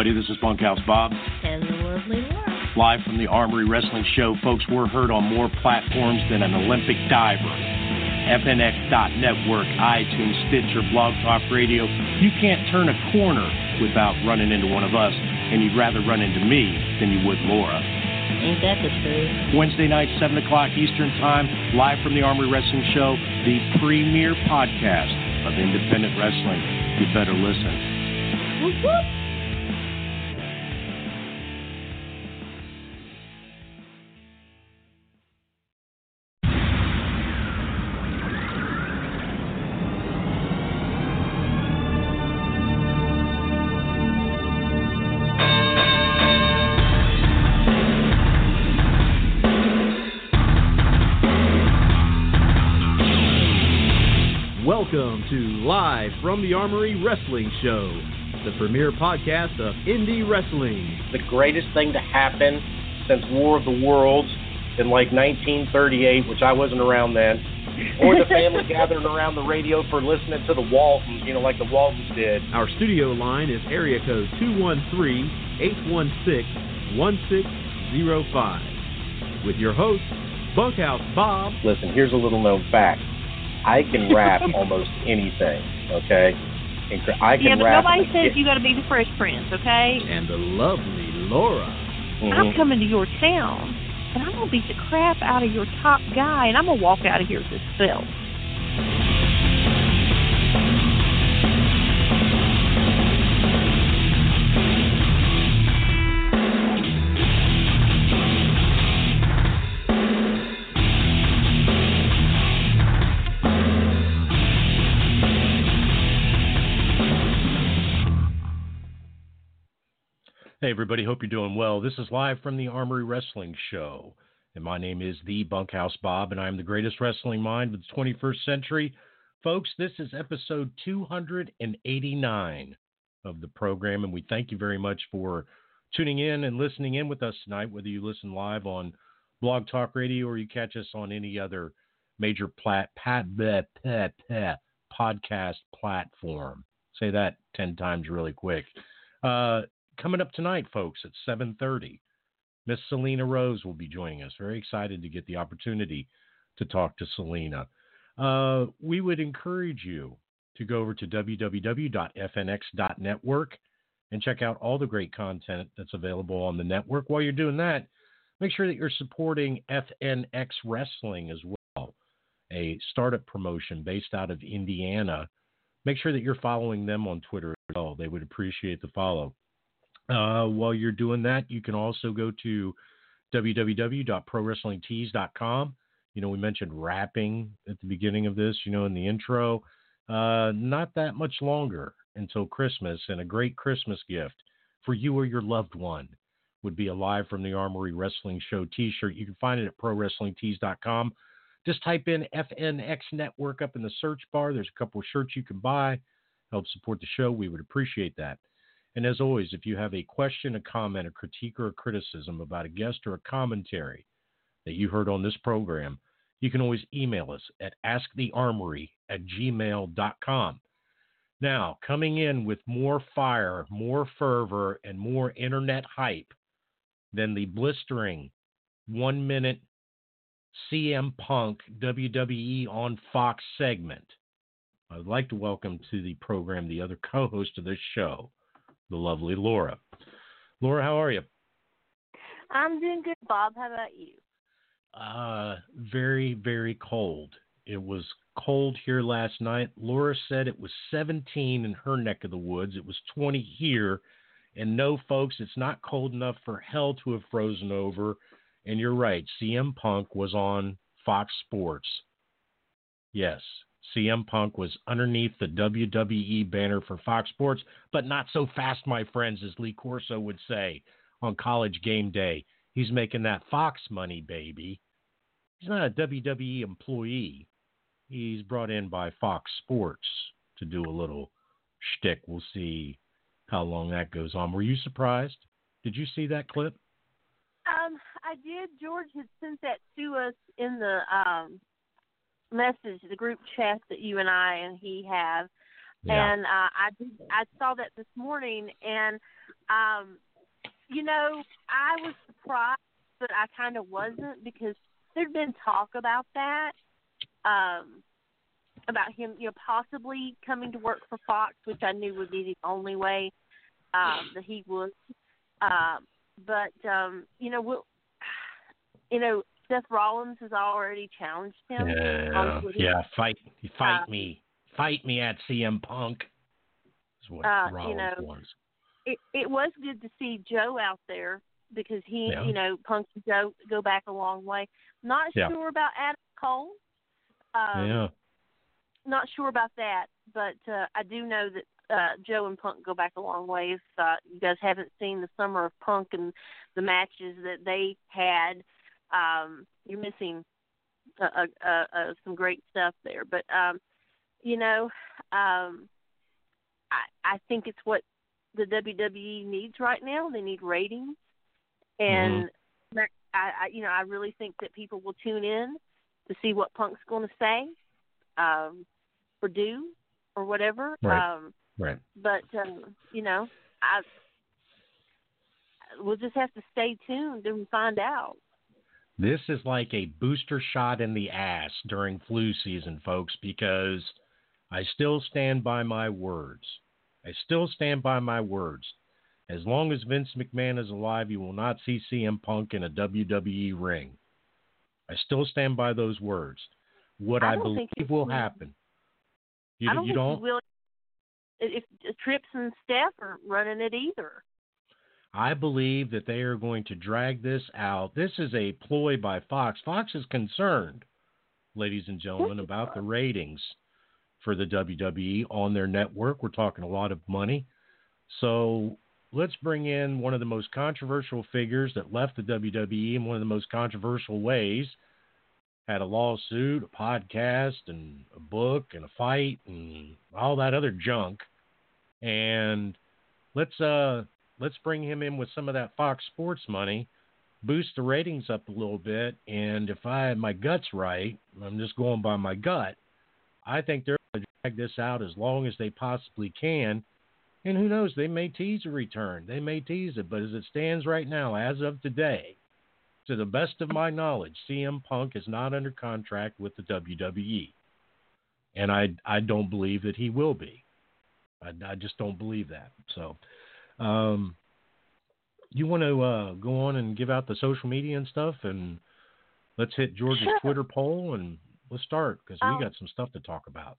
Buddy, this is Bunkhouse Bob. And the lovely Laura. Live from the Armory Wrestling Show, folks, we're heard on more platforms than an Olympic diver. FNX.network, iTunes, Stitcher, Blog Talk Radio. You can't turn a corner without running into one of us, and you'd rather run into me than you would Laura. Ain't that the truth? Wednesday night, 7 o'clock Eastern Time, live from the Armory Wrestling Show, the premier podcast of independent wrestling. You better listen. Whoop, whoop. Welcome to Live from the Armory Wrestling Show, the premier podcast of indie wrestling. the greatest thing to happen since War of the Worlds in like 1938, which I wasn't around then, or the family gathering around the radio for listening to the Waltons, you know, like the Waltons did. Our studio line is area code 213-816-1605 with your host, Bunkhouse Bob. Listen, here's a little known fact. I can rap almost anything, okay? And cr- I can Yeah, but rap. nobody says you got to be the Fresh Prince, okay? And the lovely Laura. Mhm. I'm coming to your town, and I'm gonna beat the crap out of your top guy, and I'm gonna walk out of here with this belt. Hey, everybody. Hope you're doing well. This is live from the Armory Wrestling Show. And my name is the Bunkhouse Bob, and I'm the greatest wrestling mind of the 21st century. Folks, this is episode 289 of the program, and we thank you very much for tuning in and listening in with us tonight, whether you listen live on Blog Talk Radio or you catch us on any other major plat, pat, bleh, bleh, bleh, podcast platform. Say that 10 times really quick. Uh, coming up tonight, folks, at 7:30. Miss Selina Rose will be joining us. Very excited to get the opportunity to talk to Selina. Uh, we would encourage you to go over to www.fnx.network and check out all the great content that's available on the network. While you're doing that, make sure that you're supporting FNX Wrestling as well, a startup promotion based out of Indiana. Make sure that you're following them on Twitter as well. They would appreciate the follow. Uh, while you're doing that, you can also go to www.prowrestlingtees.com. You know, we mentioned rapping at the beginning of this, you know, in the intro. Uh, not that much longer until Christmas, and a great Christmas gift for you or your loved one would be a Live from the Armory Wrestling Show t shirt. You can find it at prowrestlingtees.com. Just type in FNX Network up in the search bar. There's a couple of shirts you can buy. Help support the show. We would appreciate that. And as always, if you have a question, a comment, a critique, or a criticism about a guest or a commentary that you heard on this program, you can always email us at askthearmory at gmail.com. Now, coming in with more fire, more fervor, and more internet hype than the blistering one minute CM Punk WWE on Fox segment, I would like to welcome to the program the other co host of this show, the lovely Laura. Laura, how are you? I'm doing good, Bob. How about you? Uh, very, very cold. It was cold here last night. Laura said it was 17 in her neck of the woods. It was 20 here. And no, folks, it's not cold enough for hell to have frozen over. And you're right, CM Punk was on Fox Sports. Yes, CM Punk was underneath the WWE banner for Fox Sports, but not so fast, my friends, as Lee Corso would say on college game day. He's making that Fox money, baby. He's not a WWE employee. He's brought in by Fox Sports to do a little shtick. We'll see how long that goes on. Were you surprised? Did you see that clip? Um, I did. George had sent that to us in the um message, the group chat that you and I and he have. Yeah. And uh, I did, I saw that this morning, and Um, you know, I was surprised, but I kind of wasn't because there'd been talk about that, um, about him, you know, possibly coming to work for Fox, which I knew would be the only way um, that he would. Um, but um, you know, we'll, you know, Seth Rollins has already challenged him. Yeah, yeah. Fight, fight Uh, me, fight me at CM Punk. Is what Uh, you know, wants. it it was good to see Joe out there because he, Yeah. you know, Punk and Joe go back a long way. Not Yeah. sure about Adam Cole. Um, yeah, Not sure about that, but uh, I do know that uh, Joe and Punk go back a long way. If uh, you guys haven't seen the Summer of Punk and the matches that they had, um, you're missing uh, uh, uh, some great stuff there. But um, you know, um, I I think it's what the WWE needs right now. They need ratings, and that- I, I you know I really think that people will tune in to see what Punk's going to say, um, or do, or whatever. Right. Um, right. but um, you know, I we'll just have to stay tuned and find out. This is like a booster shot in the ass during flu season, folks, because I still stand by my words. I still stand by my words. As long as Vince McMahon is alive, you will not see CM Punk in a WWE ring. I still stand by those words. What I I, believe will happen. You, I don't you don't? If if Trips and Steph are running it either. I believe that they are going to drag this out. This is a ploy by Fox. Fox is concerned, ladies and gentlemen, about the ratings for the WWE on their network. We're talking a lot of money. So let's bring in one of the most controversial figures that left the WWE in one of the most controversial ways. Had a lawsuit, a podcast, and a book, and a fight, and all that other junk. And let's uh let's bring him in with some of that Fox Sports money, boost the ratings up a little bit, and if I my gut's right, I'm just going by my gut. I think they're going to drag this out as long as they possibly can, and who knows, they may tease a return, they may tease it, but as it stands right now, as of today, to the best of my knowledge, CM Punk is not under contract with the WWE, and I I don't believe that he will be. I, I just don't believe that. So. Um, you want to uh, go on and give out the social media and stuff, and let's hit George's Sure. Twitter poll and let's start because Um, we got some stuff to talk about.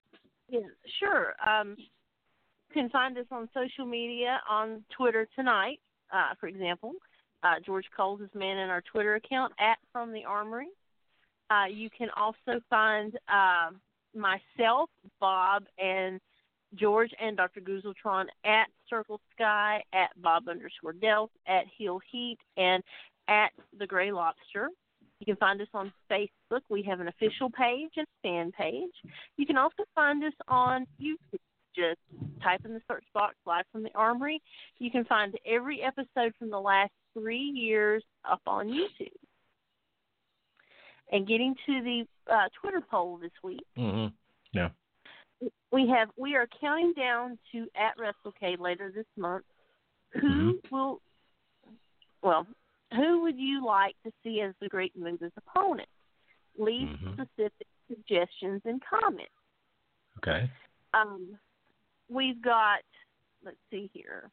Yeah, sure. Um, you can find us on social media on Twitter tonight, uh, for example. Uh, George Coles is manning our Twitter account at From the Armory. Uh, you can also find uh, myself, Bob, and George and Dr. Goozeltron at Circle Sky, at Bob underscore Delf, at Heel Heat, and at The Gray Lobster. You can find us on Facebook. We have an official page and fan page. You can also find us on YouTube. Just type in the search box Live from the Armory. You can find every episode from the last three years up on YouTube. And getting to the uh, Twitter poll this week, Mm-hmm. Yeah. We have we are counting down to at WrestleCade later this month. Who will well, who would you like to see as the Great Muta's opponent? Leave Mhm. specific suggestions and comments. Okay. Um, we've got let's see here.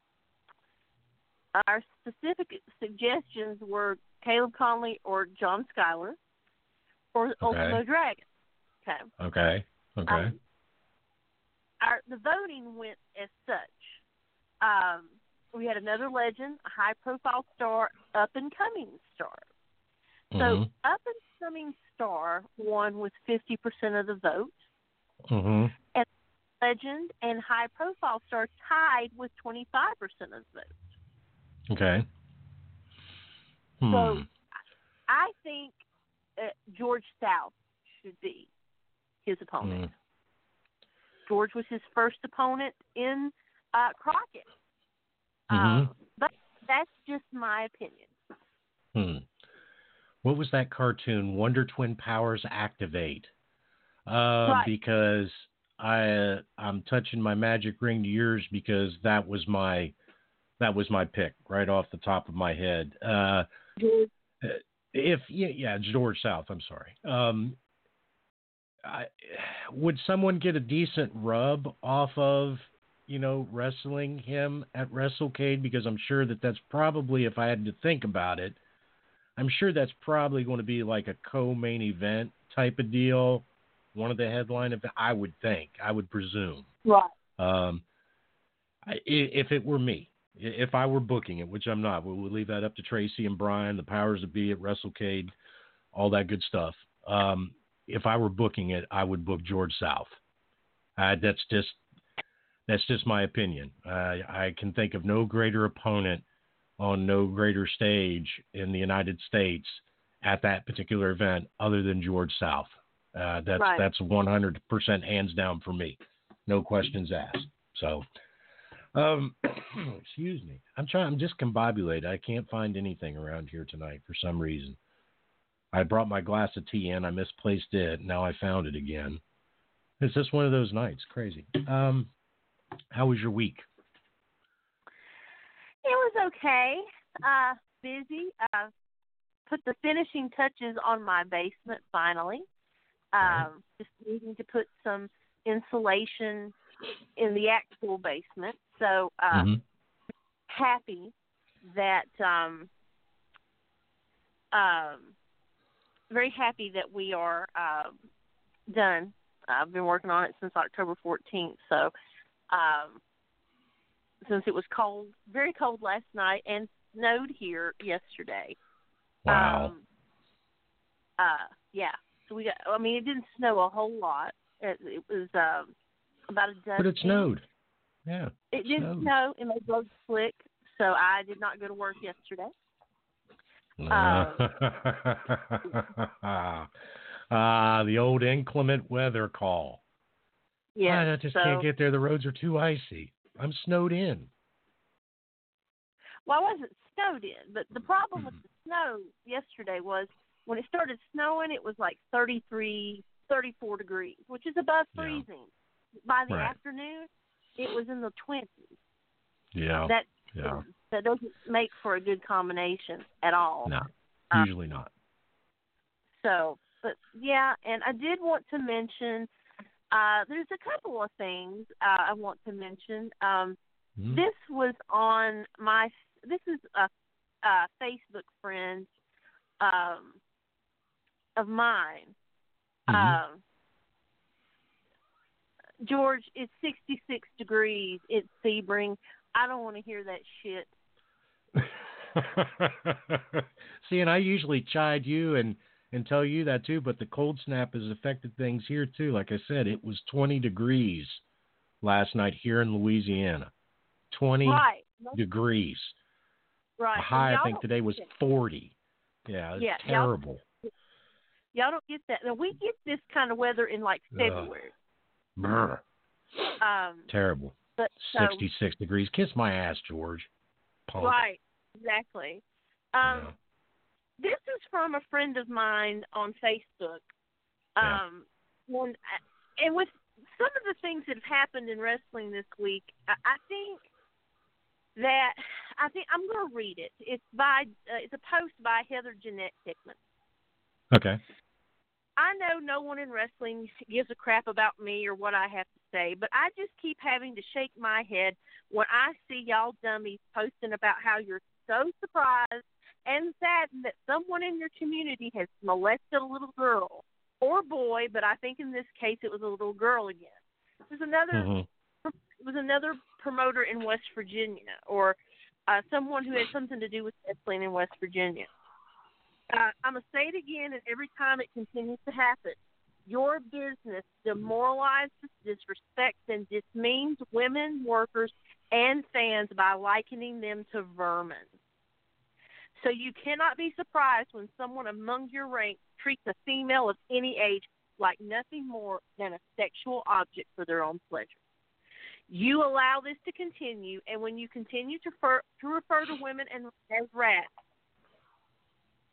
Our specific suggestions were Caleb Conley or John Skyler or Ultimo Dragon. Okay. Okay. Okay. Um, our the voting went as such. Um, we had another legend, a high profile star, up and coming star. So Mhm. up and coming star won with fifty percent of the vote. Mhm. And legend and high profile star tied with twenty five percent of the vote. Okay. Hmm. So I think uh, George South should be his opponent. Mm. George was his first opponent in uh, Crockett. Mhm. Um, but that's just my opinion. Hmm. What was that cartoon? Wonder Twin Powers Activate. Uh, Right. Because I I'm touching my magic ring to yours because that was my that was my pick right off the top of my head. Uh, George, if yeah, yeah, George South. I'm sorry. Um, I, would someone get a decent rub off of you know wrestling him at WrestleCade? Because I'm sure that that's probably, if I had to think about it, I'm sure that's probably going to be like a co-main event type of deal. One of the headline events, I would think, I would presume. right. Um, I, if it were me, if I were booking it, which I'm not, we would leave that up to Tracy and Brian, the powers that be at WrestleCade, all that good stuff. Um, if I were booking it, I would book George South. Uh, that's just that's just my opinion. I I can think of no greater opponent on no greater stage in the United States at that particular event other than George South. Uh, that's Right. that's 100% hands down for me, no questions asked. So, um, excuse me, I'm trying. I'm discombobulated. I can't find anything around here tonight for some reason. I brought my glass of tea in. I misplaced it. Now I found it again. It's just one of those nights. Crazy. Um, how was your week? It was okay. Uh, busy. Uh, put the finishing touches on my basement finally. Um, just needing to put some insulation in the actual basement. So uh, Mhm. happy that um, um, very happy that we are um, done. I've been working on it since October 14th. So um, since it was cold, very cold last night, and snowed here yesterday. Wow. Um, uh, yeah. So we got. I mean, it didn't snow a whole lot. It, it was um, about a dozen. but it snowed. Yeah. It did snowed. snow. It made roads slick. So I did not go to work yesterday. Ah, the old inclement weather call. Yeah. I just so, can't get there. The roads are too icy. I'm snowed in. Well, I wasn't snowed in, but the problem with the snow yesterday was when it started snowing, it was like 33, 34 degrees, which is above Yeah. freezing. By the Right. afternoon, it was in the 20s. Yeah. That yeah. That doesn't make for a good combination at all. No. Uh, Usually not. So, but yeah, and I did want to mention uh there's a couple of things uh, I want to mention. Um Mhm. this was on my this is a, a Facebook friend um of mine. Mhm. Um George, it's 66 degrees. It's Sebring. I don't want to hear that shit. See, and I usually chide you and and tell you that too, but the cold snap has affected things here too. Like I said, it was 20 degrees last night here in Louisiana. 20 Right. Degrees. right. The high I think today was 40. Yeah, it's Yeah, y'all- terrible. Y'all don't get that. Now we get this kind of weather in like February. Um, terrible. but so 66 degrees. Kiss my ass, George. Right, exactly. Um, Yeah. this is from a friend of mine on Facebook. Yeah. Um, when and with some of the things that have happened in wrestling this week, I, I think that I think I'm going to read it. It's by uh, it's a post by Heather Jeanette Hickman. Okay. I know no one in wrestling gives a crap about me or what I have say, but I just keep having to shake my head when I see y'all dummies posting about how you're so surprised and saddened that someone in your community has molested a little girl or boy, but I think in this case it was a little girl again. There's another Mhm. it was another promoter in West Virginia or uh, someone who had something to do with wrestling in West Virginia. Uh, I'm going to say it again, and every time it continues to happen. Your business demoralizes, disrespects, and dismeans women, workers, and fans by likening them to vermin. So you cannot be surprised when someone among your ranks treats a female of any age like nothing more than a sexual object for their own pleasure. You allow this to continue, and when you continue to refer, to, refer to women and, as rats,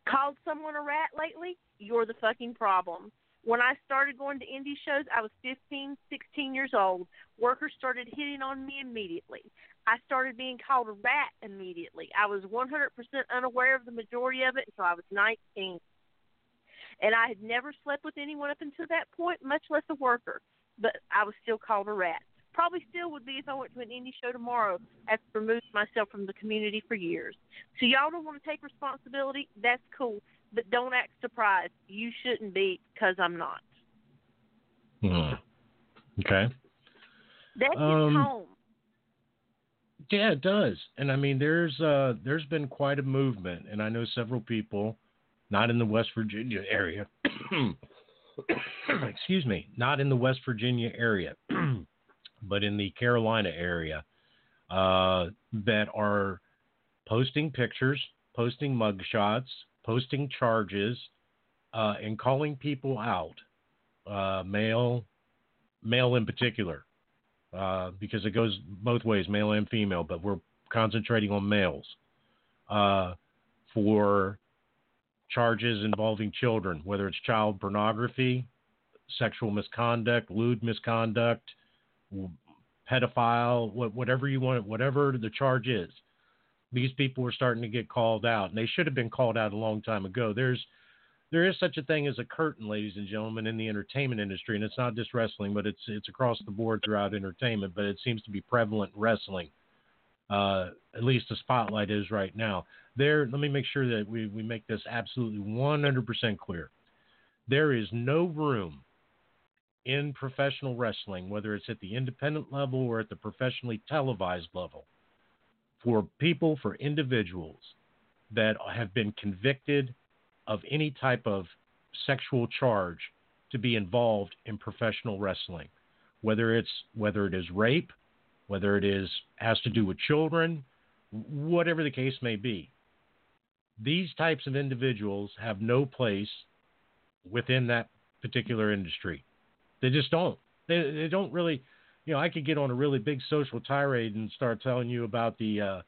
called someone a rat lately, you're the fucking problem. When I started going to indie shows, I was 15, 16 years old. Workers started hitting on me immediately. I started being called a rat immediately. I was 100% unaware of the majority of it until I was 19. And I had never slept with anyone up until that point, much less a worker. But I was still called a rat. Probably still would be if I went to an indie show tomorrow after removed myself from the community for years. So y'all don't want to take responsibility? That's cool. But don't act surprised. You shouldn't be because I'm not. Hmm. Okay. That Um, home. Yeah, it does. And I mean, there's uh, there's been quite a movement, and I know several people, not in the West Virginia area, excuse me, not in the West Virginia area, but in the Carolina area, uh, that are posting pictures, posting mugshots, posting charges, uh, and calling people out, uh, male, male in particular uh, because it goes both ways, male and female, but we're concentrating on males uh, for charges involving children, whether it's child pornography, sexual misconduct, lewd misconduct, pedophile, whatever you want, whatever the charge is. These people were starting to get called out, and they should have been called out a long time ago. There's there is such a thing as a curtain, ladies and gentlemen, in the entertainment industry, and it's not just wrestling, but it's it's across the board throughout entertainment. But it seems to be prevalent in wrestling. Uh, at least the spotlight is right now. There, let me make sure that we, we make this absolutely 100% clear. There is no room in professional wrestling, whether it's at the independent level or at the professionally televised level, for people, for individuals that have been convicted of any type of sexual charge to be involved in professional wrestling, whether it's whether it is rape, whether it is has to do with children, whatever the case may be. These types of individuals have no place within that particular industry. They just don't. They, they don't really. You know, I could get on a really big social tirade and start telling you about the uh,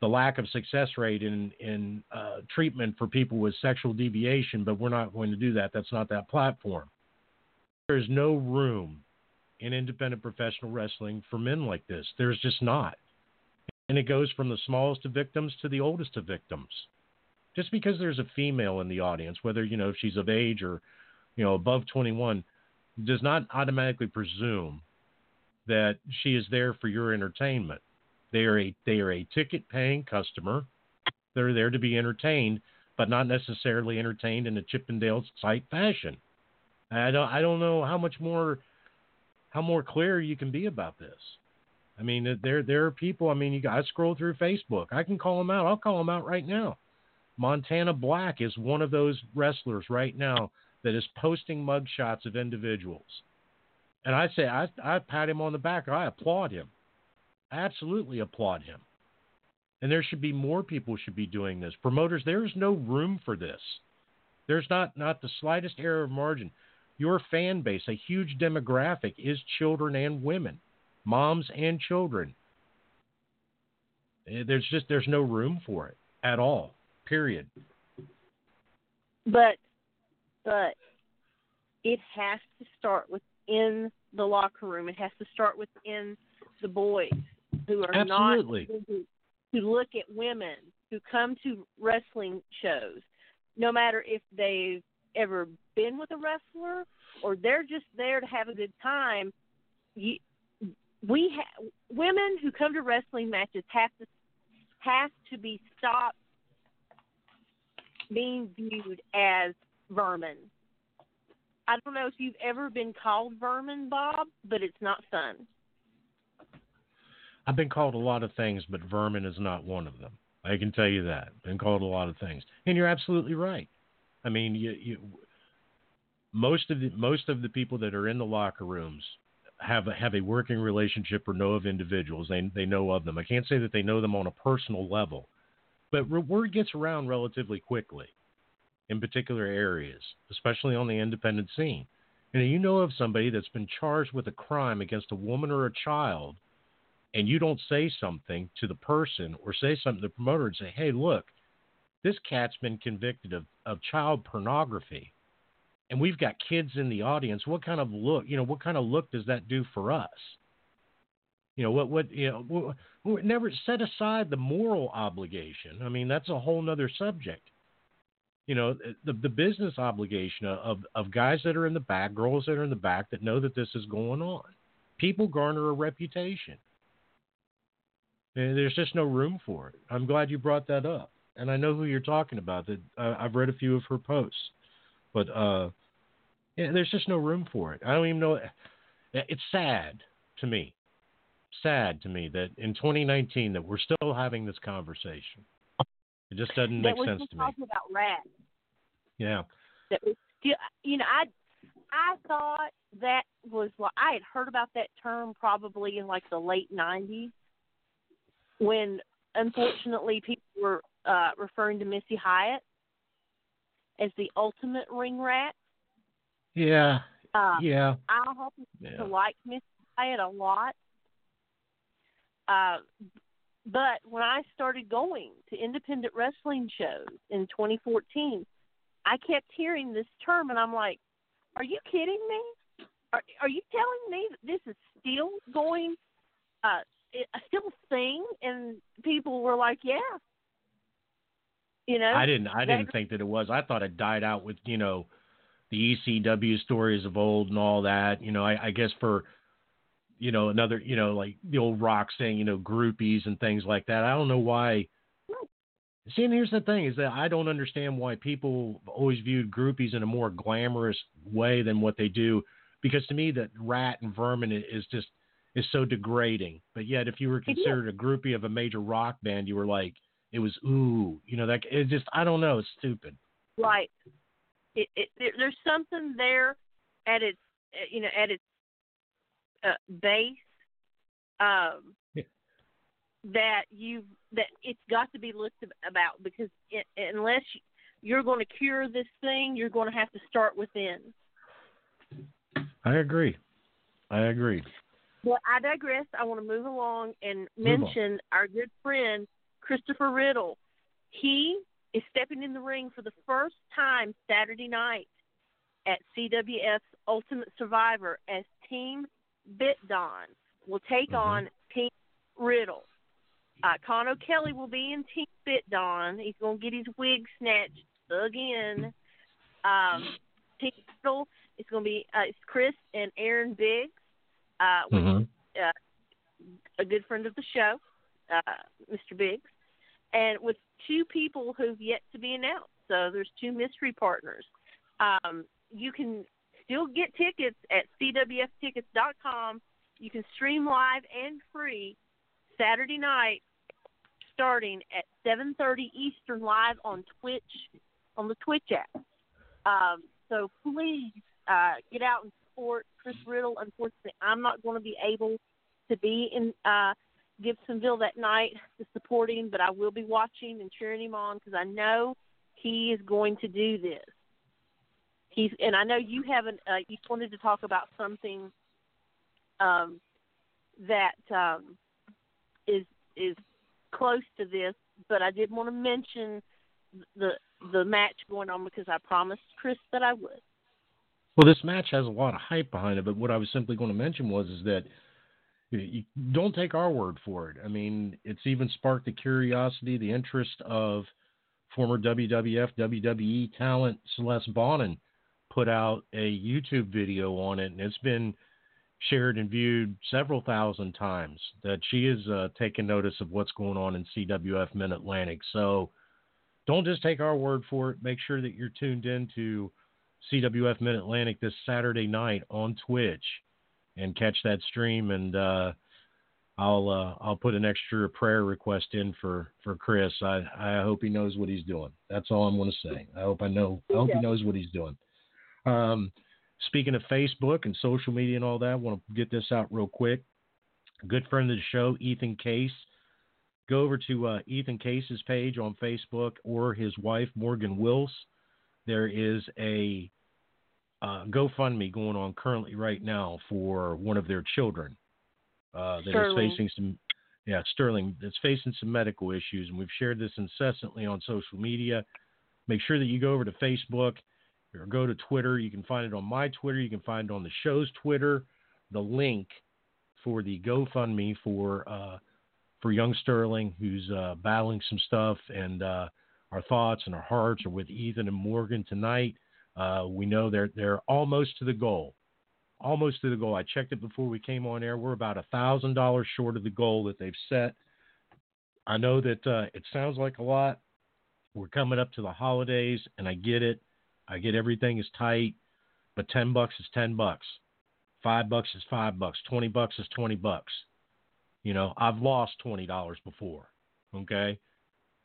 the lack of success rate in in uh, treatment for people with sexual deviation, but we're not going to do that. That's not that platform. There is no room in independent professional wrestling for men like this. There's just not. And it goes from the smallest of victims to the oldest of victims. Just because there's a female in the audience, whether you know if she's of age or you know above 21, does not automatically presume that she is there for your entertainment. They are a they are a ticket paying customer. They're there to be entertained, but not necessarily entertained in a Chippendale type fashion. I don't I don't know how much more how more clear you can be about this. I mean, there there are people. I mean, you guys scroll through Facebook. I can call them out. I'll call them out right now. Montana Black is one of those wrestlers right now that is posting mugshots of individuals, and I say I I pat him on the back. I applaud him. I absolutely applaud him. And there should be more people should be doing this. Promoters, there is no room for this. There's not not the slightest error of margin. Your fan base, a huge demographic, is children and women, moms and children. Eh, There's just there's no room for it at all. Period. But but it has to start within the locker room. It has to start within the boys who are Absolutely. not who, look at women who come to wrestling shows, no matter if they've ever been with a wrestler or they're just there to have a good time. You, we ha- women who come to wrestling matches have to have to be stopped being viewed as vermin. I don't know if you've ever been called vermin, Bob, but it's not fun. I've been called a lot of things, but vermin is not one of them. I can tell you that. Been called a lot of things, and you're absolutely right. I mean, you, you most of the most of the people that are in the locker rooms have a, have a working relationship or know of individuals. They they know of them. I can't say that they know them on a personal level, but word gets around relatively quickly in particular areas, especially on the independent scene. And you know of somebody that's been charged with a crime against a woman or a child, and you don't say something to the person or say something to the promoter and say, hey, look, this cat's been convicted of, of child pornography. and we've got kids in the audience, what kind of look, you know, what kind of look does that do for us? You know, what, what, you know, we never set aside the moral obligation. I mean, that's a whole nother subject. You know, the, the business obligation of, of guys that are in the back, girls that are in the back that know that this is going on. People garner a reputation. And there's just no room for it. I'm glad you brought that up. And I know who you're talking about. That uh, I've read a few of her posts. But uh, yeah, there's just no room for it. I don't even know. It's sad to me, sad to me that in 2019 that we're still having this conversation. It just doesn't make sense to me. Talking about rats. Yeah. That was you know, I I thought that was what I had heard about that term probably in like the late 90s when unfortunately people were uh referring to Missy Hyatt as the ultimate ring rat. Yeah. Uh, yeah. I happen Yeah. to like Missy Hyatt a lot. Uh, but when I started going to independent wrestling shows in 2014, I kept hearing this term, and I'm like, "Are you kidding me? Are Are you telling me that this is still going, uh, it- still a thing?" And people were like, "Yeah." You know, I didn't. I didn't think that it was. I thought it died out with you know, the ECW stories of old and all that. You know, I, I guess for, you know, another you know like the old rock saying you know groupies and things like that. I don't know why. See, and here's the thing: is that I don't understand why people always viewed groupies in a more glamorous way than what they do. Because to me, that rat and vermin is just is so degrading. But yet, if you were considered a groupie of a major rock band, you were like, it was ooh, you know that it just I don't know, it's stupid. Right. It, it there, there's something there at its you know at its uh, base um. That you that it's got to be looked ab- about because it, unless you- you're going to cure this thing, you're going to have to start within. I agree. I agree. Well, I digress. I want to move along and mention our good friend Christopher Riddle. He is stepping in the ring for the first time Saturday night at CWF's Ultimate Survivor as Team Bitdon will take Mhm. on Team Riddle. Uh, Con O'Kelly will be in Team Fit Don. He's going to get his wig snatched again. Um, Team Riddle is going to be uh, it's Chris and Aaron Biggs. Uh, which Mhm. uh, a good friend of the show, uh, Mr. Biggs, and with two people who've yet to be announced. So there's two mystery partners. Um, you can still get tickets at cwftickets.com. You can stream live and free Saturday night, starting at 7:30 Eastern, live on Twitch on the Twitch app. Um, so please uh, get out and support Chris Riddle. Unfortunately, I'm not going to be able to be in uh, Gibsonville that night to support him, but I will be watching and cheering him on because I know he is going to do this. He's and I know you haven't. Uh, you wanted to talk about something um, that um, is is close to this, but I did want to mention the the match going on because I promised Chris that I would. Well, this match has a lot of hype behind it, but what I was simply going to mention was is that you, don't take our word for it. I mean, it's even sparked the curiosity, the interest of former WWF, WWE talent Celeste Bonin put out a YouTube video on it, and it's been shared and viewed several thousand times. That she is uh, taking notice of what's going on in CWF Mid Atlantic. So don't just take our word for it. Make sure that you're tuned in to CWF Mid Atlantic this Saturday night on Twitch and catch that stream. And uh, I'll uh, I'll put an extra prayer request in for for Chris. I I hope he knows what he's doing. That's all I'm going to say. I hope I know. I hope he knows what he's doing. Um, speaking of Facebook and social media and all that, I want to get this out real quick. A good friend of the show, Ethan Case. Go over to uh, Ethan Case's page on Facebook or his wife Morgan Wills. There is a uh, GoFundMe going on currently right now for one of their children uh, that is Sterling. facing some, yeah, Sterling that's facing some medical issues, and we've shared this incessantly on social media. Make sure that you go over to Facebook or go to Twitter. You can find it on my Twitter. You can find it on the show's Twitter. The link for the GoFundMe for uh, for young Sterling, who's uh, battling some stuff, and uh, our thoughts and our hearts are with Ethan and Morgan tonight. Uh, we know they're they're almost to the goal, almost to the goal. I checked it before we came on air. We're about a thousand dollars short of the goal that they've set. I know that uh, it sounds like a lot. We're coming up to the holidays, and I get it. I get everything is tight, but ten bucks is ten bucks. Five bucks is five bucks. Twenty bucks is twenty bucks. You know, I've lost twenty dollars before. Okay,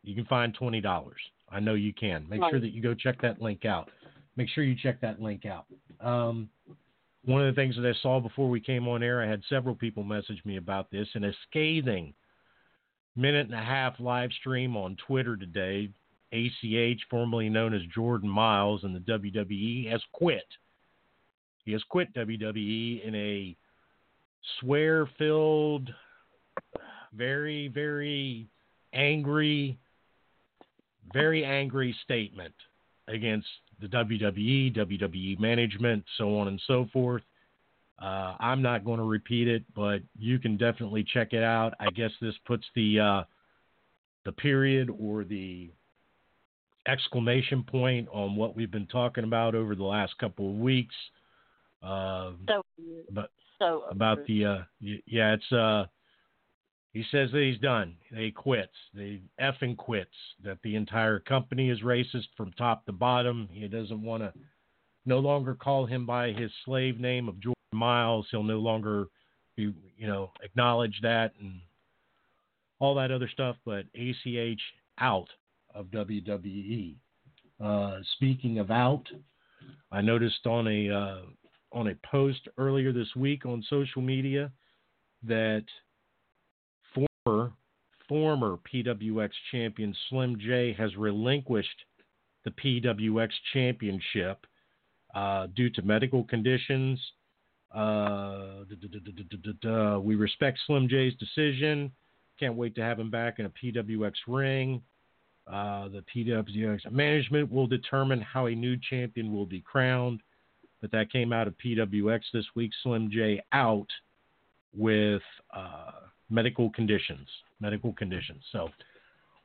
you can find twenty dollars. I know you can. Make sure that you go check that link out. Make sure you check that link out. Um, one of the things that I saw before we came on air, I had several people message me about this, in a scathing minute and a half live stream on Twitter today. ACH, formerly known as Jordan Myles in the WWE, has quit. He has quit WWE in a swear filled, very, very angry, very angry statement against the WWE, WWE management, so on and so forth. Uh, I'm not going to repeat it, but you can definitely check it out. I guess this puts the uh, the period or the exclamation point on what we've been talking about over the last couple of weeks. Uh, So but so about the uh, yeah, it's uh, he says that he's done. He quits. They effing quits. That the entire company is racist from top to bottom. He doesn't want to no longer call him by his slave name of Jordan Myles. He'll no longer be you know acknowledge that and all that other stuff. But ACH out of WWE. Uh, speaking of out, I noticed on a uh, on a post earlier this week on social media that former former PWX champion Slim J has relinquished the PWX championship uh, due to medical conditions. Uh, we respect Slim J's decision. Can't wait to have him back in a PWX ring. Uh, the PWX management will determine how a new champion will be crowned. But that came out of PWX this week. Slim J out with uh, medical conditions. Medical conditions. So,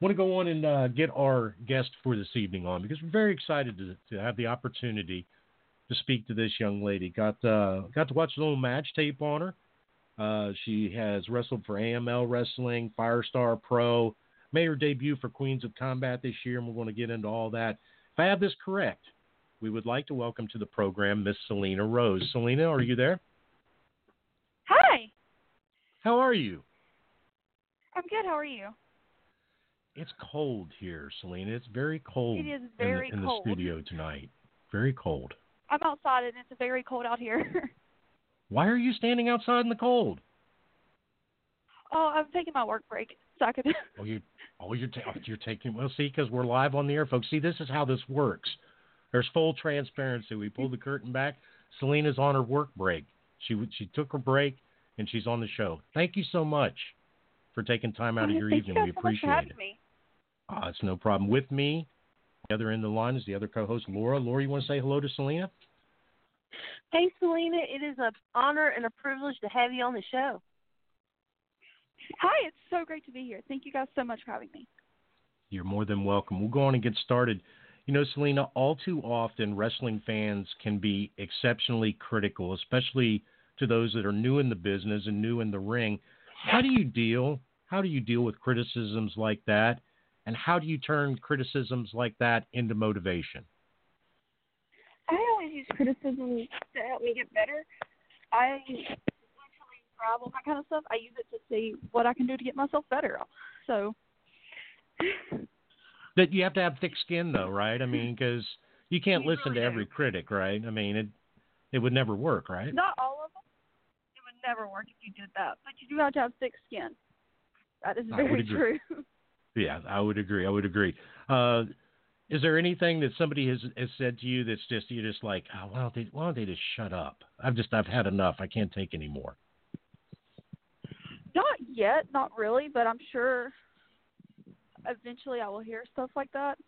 want to go on and uh, get our guest for this evening on because we're very excited to, to have the opportunity to speak to this young lady. Got uh, got to watch a little match tape on her. Uh, she has wrestled for AML Wrestling, Firestar Pro, her debut for Queens of Combat this year, and we're going to get into all that. If I have this correct, we would like to welcome to the program Miss Selina Rose. Selina, are you there? Hi, How are you? I'm good. How are you? It's cold here, Selina. It's very cold. It is in the- very in the, cold. studio tonight. Very cold. I'm outside and it's very cold out here. Why are you standing outside in the cold? oh, I'm taking my work break so I. Oh, you, oh, you're ta- oh, you're taking. Well, see, because we're live on the air, folks. See, this is how this works. There's full transparency. We pulled the curtain back. Selina's on her work break. She she took her break and she's on the show. Thank you so much for taking time out of your Thank evening. you We guys so much for appreciate it. me. Uh, it's no problem. With me, the other end of the line is the other co-host, Laura. Laura, you want to say hello to Selina? Hey Selina, it is an honor and a privilege to have you on the show. Hi, it's so great to be here. Thank you guys so much for having me. You're more than welcome. We'll go on and get started. You know, Selina, all too often wrestling fans can be exceptionally critical, especially to those that are new in the business and new in the ring. How do you deal? How do you deal with criticisms like that? And how do you turn criticisms like that into motivation? I always use criticism to help me get better. I mentally that kind of stuff. I use it to see what I can do to get myself better. So, That you have to have thick skin, though, right? I mean, because you can't You listen to really every critic, right? I mean, it it would never work, right? not all of them. It would never work if you did that. But you do have to have thick skin. That is very true. Yeah, I would agree. I would agree. Uh, is there anything that somebody has, has said to you that's just you're just like, oh, why don't they why don't they just shut up? I've just I've had enough. I can't take anymore. Yet, not really, but I'm sure eventually I will hear stuff like that.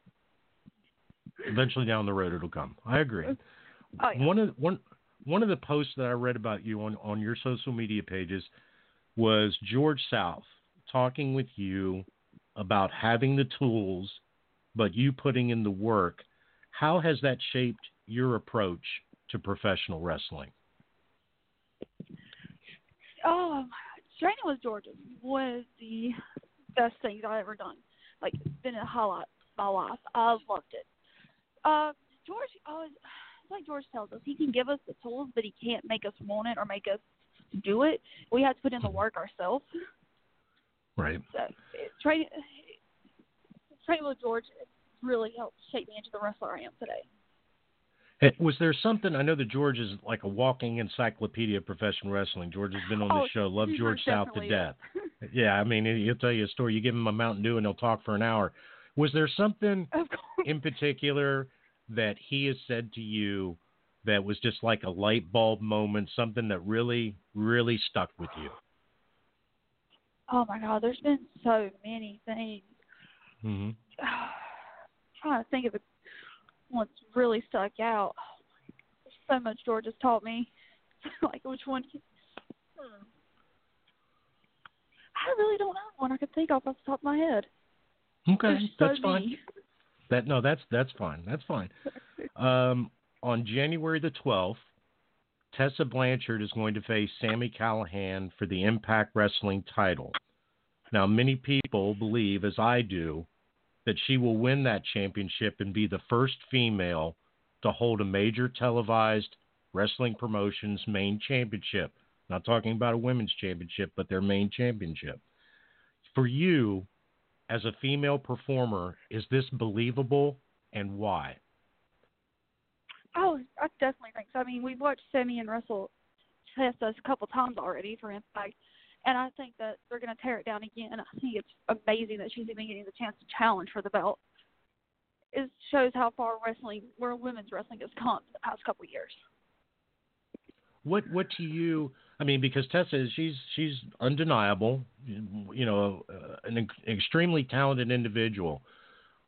Eventually down the road it'll come. I agree. Oh, yeah. One of one one of the posts that I read about you on, on your social media pages was George South talking with you about having the tools but you putting in the work. How has that shaped your approach to professional wrestling? Oh, training with Georgia was the best things I've ever done. Like, it's been a highlight of my life. I loved it. Uh, George always, like George tells us, he can give us the tools, but he can't make us want it or make us do it. We have to put in the work ourselves. Right. So, it, training, training with George really helped shape me into the wrestler I am today. Was there something? I know that George is like a walking encyclopedia of professional wrestling. George has been on Oh, the show. Love George South to death. Yeah, I mean, he'll tell you a story. You give him a Mountain Dew and he'll talk for an hour. Was there something in particular that he has said to you that was just like a light bulb moment, something that really, really stuck with you? Oh my God, there's been so many things. Mm-hmm. trying to think of it what's really stuck out. There's so much George has taught me. like which one? Hmm. I really don't know one I could think of off the top of my head. Okay, so that's fine. That no, that's that's fine. That's fine. Um, on January the twelfth, Tessa Blanchard is going to face Sami Callihan for the Impact Wrestling title. Now, many people believe, as I do, that she will win that championship and be the first female to hold a major televised wrestling promotion's main championship. Not talking about a women's championship, but their main championship. For you, as a female performer, is this believable and why? Oh, I definitely think so. I mean, we've watched Sami and Russell test us a couple times already for Impact, and I think that they're going to tear it down again. I think it's amazing that she's even getting the chance to challenge for the belt. It shows how far wrestling, where women's wrestling has come in the past couple of years. What what do you? I mean, because Tessa is she's she's undeniable, you know, uh, an extremely talented individual.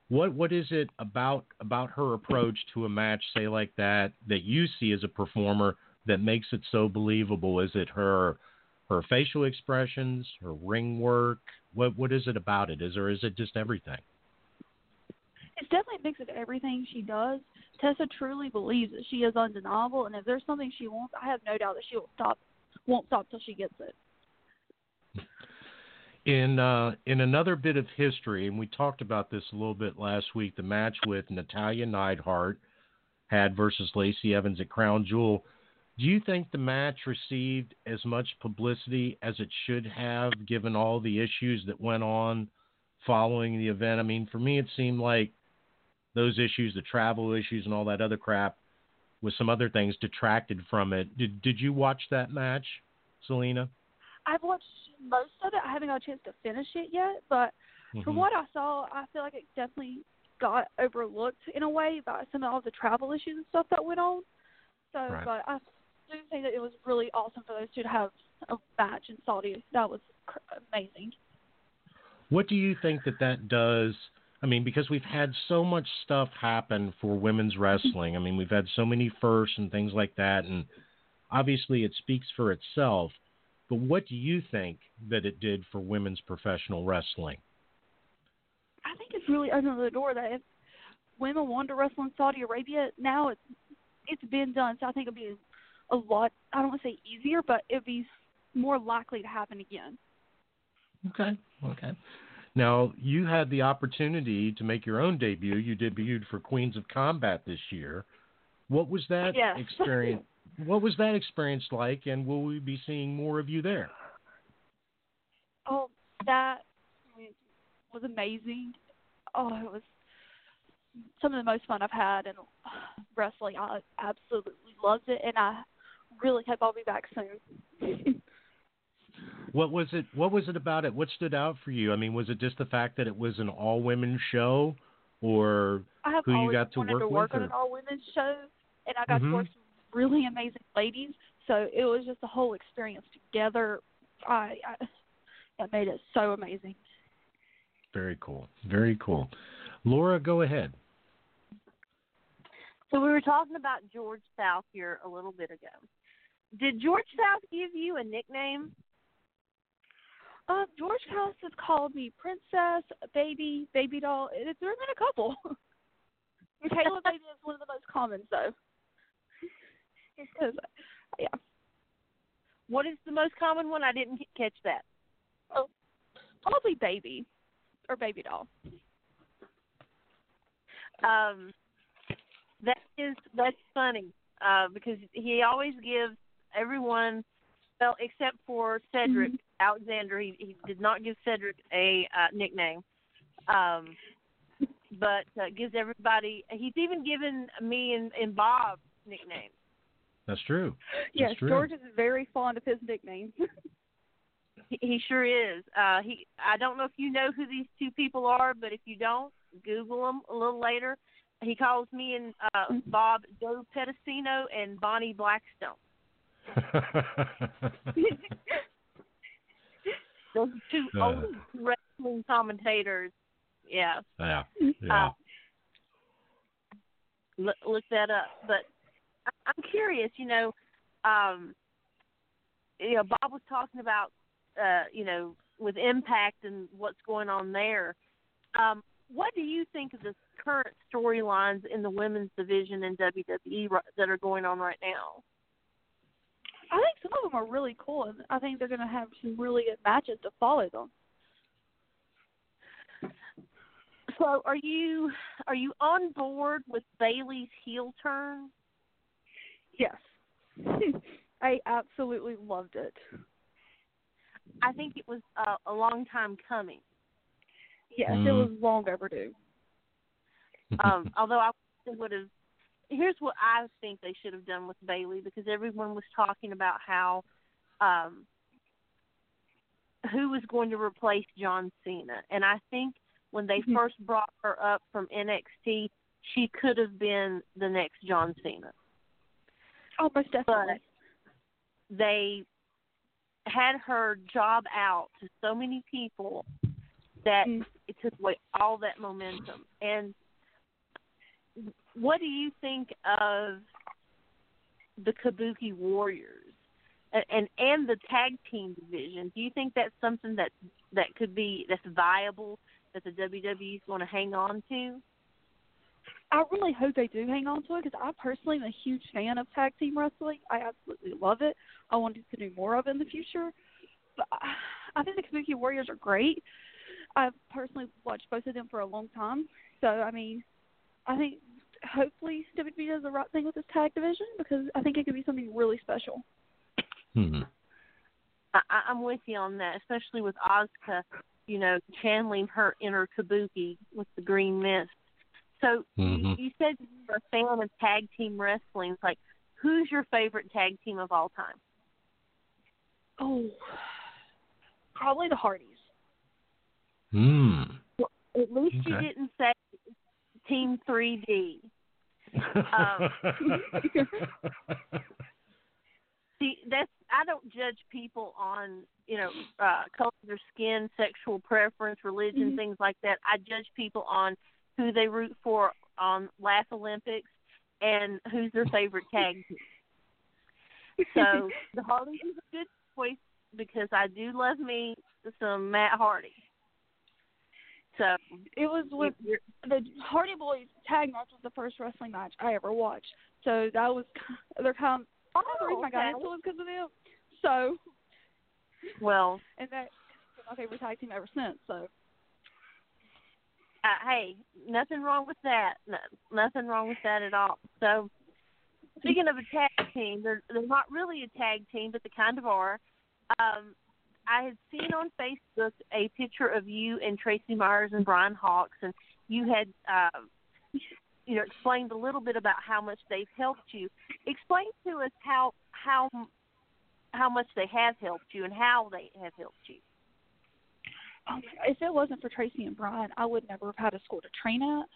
What what is it about about her approach to a match, say like that, that you see as a performer that makes it so believable? Is it her her facial expressions, her ring work? What what is it about it? Is or is it just everything? It's definitely a mix of everything she does. Tessa truly believes that she is undeniable, and if there's something she wants, I have no doubt that she will stop, won't stop till she gets it. In uh, in another bit of history, and we talked about this a little bit last week, the match with Natalya Neidhart had versus Lacey Evans at Crown Jewel. Do you think the match received as much publicity as it should have, given all the issues that went on following the event? I mean, for me, it seemed like those issues, the travel issues, and all that other crap, with some other things, detracted from it. Did Did you watch that match, Selina? I've watched most of it. I haven't got a chance to finish it yet, but from Mhm. what I saw, I feel like it definitely got overlooked in a way by some of all the travel issues and stuff that went on. So, Right. but I do think that it was really awesome for those two to have a match in Saudi. That was cr- amazing. What do you think that that does? I mean, because we've had so much stuff happen for women's wrestling. I mean, we've had so many firsts and things like that, and obviously it speaks for itself. But what do you think that it did for women's professional wrestling? I think it's really opened the door that if women want to wrestle in Saudi Arabia, now it's it's been done. So I think it'll be a lot. I don't want to say easier, but it'll be more likely to happen again. Okay, okay. Now you had the opportunity to make your own debut. You debuted for Queens of Combat this year. What was that Yes. experience? what was that experience like? And will we be seeing more of you there? Oh, that was amazing. Oh, it was some of the most fun I've had in wrestling. I absolutely loved it, and I really hope I'll be back soon. What was it? What was it about it? What stood out for you? I mean, was it just the fact that it was an all-women show, or Who you got to wanted work to work with, on an all women show, and I got Mhm. to work with some really amazing ladies. So it was just a whole experience together. I, I it made it so amazing. very cool, very cool. Laura, go ahead. So we were talking about George South here a little bit ago. Did George South give you a nickname? Um, George South has called me princess, baby, baby doll. It's there have been a couple. Michaela baby is one of the most common though. Because, yeah. What is the most common one? I didn't catch that. Oh, probably baby or baby doll. Um, that is that's funny uh, because he always gives everyone, well, except for Cedric Alexander, he, he did not give Cedric a uh, nickname, um, but uh, gives everybody. He's even given me and, and Bob nicknames. That's true. Yes, true. George is very fond of his nicknames. He, he sure is. Uh, he. I don't know if you know who these two people are, but if you don't, Google them a little later. He calls me and uh, Bob Joe Pedicino and Bonnie Blackstone. Those two Uh. old wrestling commentators. Yeah, yeah. Yeah. Uh, look, look that up. But I- I'm curious. You know, um, you know, Bob was talking about, uh, you know, with Impact and what's going on there. Um, what do you think of the current storylines in the women's division in WWE that are going on right now? I think some of them are really cool, and I think they're going to have some really good matches to follow them. So, are you are you on board with Bayley's heel turn? Yes. I absolutely loved it. I think it was uh, a long time coming. Yes, it Mm. was long overdue. Um, although I would have. Here's what I think they should have done with Bayley because everyone was talking about how um, who was going to replace John Cena, and I think when they Mhm. first brought her up from NXT, she could have been the next John Cena. Oh, most definitely. They had her job out to so many people that Mm. it took away all that momentum. And what do you think of the Kabuki Warriors and and, the tag team division? Do you think that's something that that could be that's viable that the WWE is going to hang on to? I really hope they do hang on to it because I personally am a huge fan of tag team wrestling. I absolutely love it. I want to do more of it in the future. But I think the Kabuki Warriors are great. I've personally watched both of them for a long time. So, I mean, I think hopefully WWE does the right thing with this tag division because I think it could be something really special. Hmm. I, I- I'm with you on that, especially with Asuka, you know, channeling her inner Kabuki with the green mist. So Mhm. you, you said you're a fan of tag team wrestling. Like, who's your favorite tag team of all time? Oh, probably the Hardys. Hmm. At least you didn't say Team 3D. Um, See, that's I don't judge people on you know uh, color of their skin, sexual preference, religion, Mhm. things like that. I judge people on who they root for on last Olympics and who's their favorite tag team. So the Hardys is a good choice because I do love me some Matt Hardy. So it was with the Hardy Boys tag match was the first wrestling match I ever watched. So that was they're kind of oh, the reason I got into it was because of them. So well, and that's my favorite tag team ever since. So uh, hey, nothing wrong with that. No, nothing wrong with that at all. So, speaking of a tag team, they're they're not really a tag team, but they kind of are. Um, I had seen on Facebook a picture of you and Tracy Myers and Brian Hawks, and you had, um, you know, explained a little bit about how much they've helped you. Explain to us how how how much they have helped you and how they have helped you. um, if it wasn't for Tracy and Brian, I would never have had a school to train at.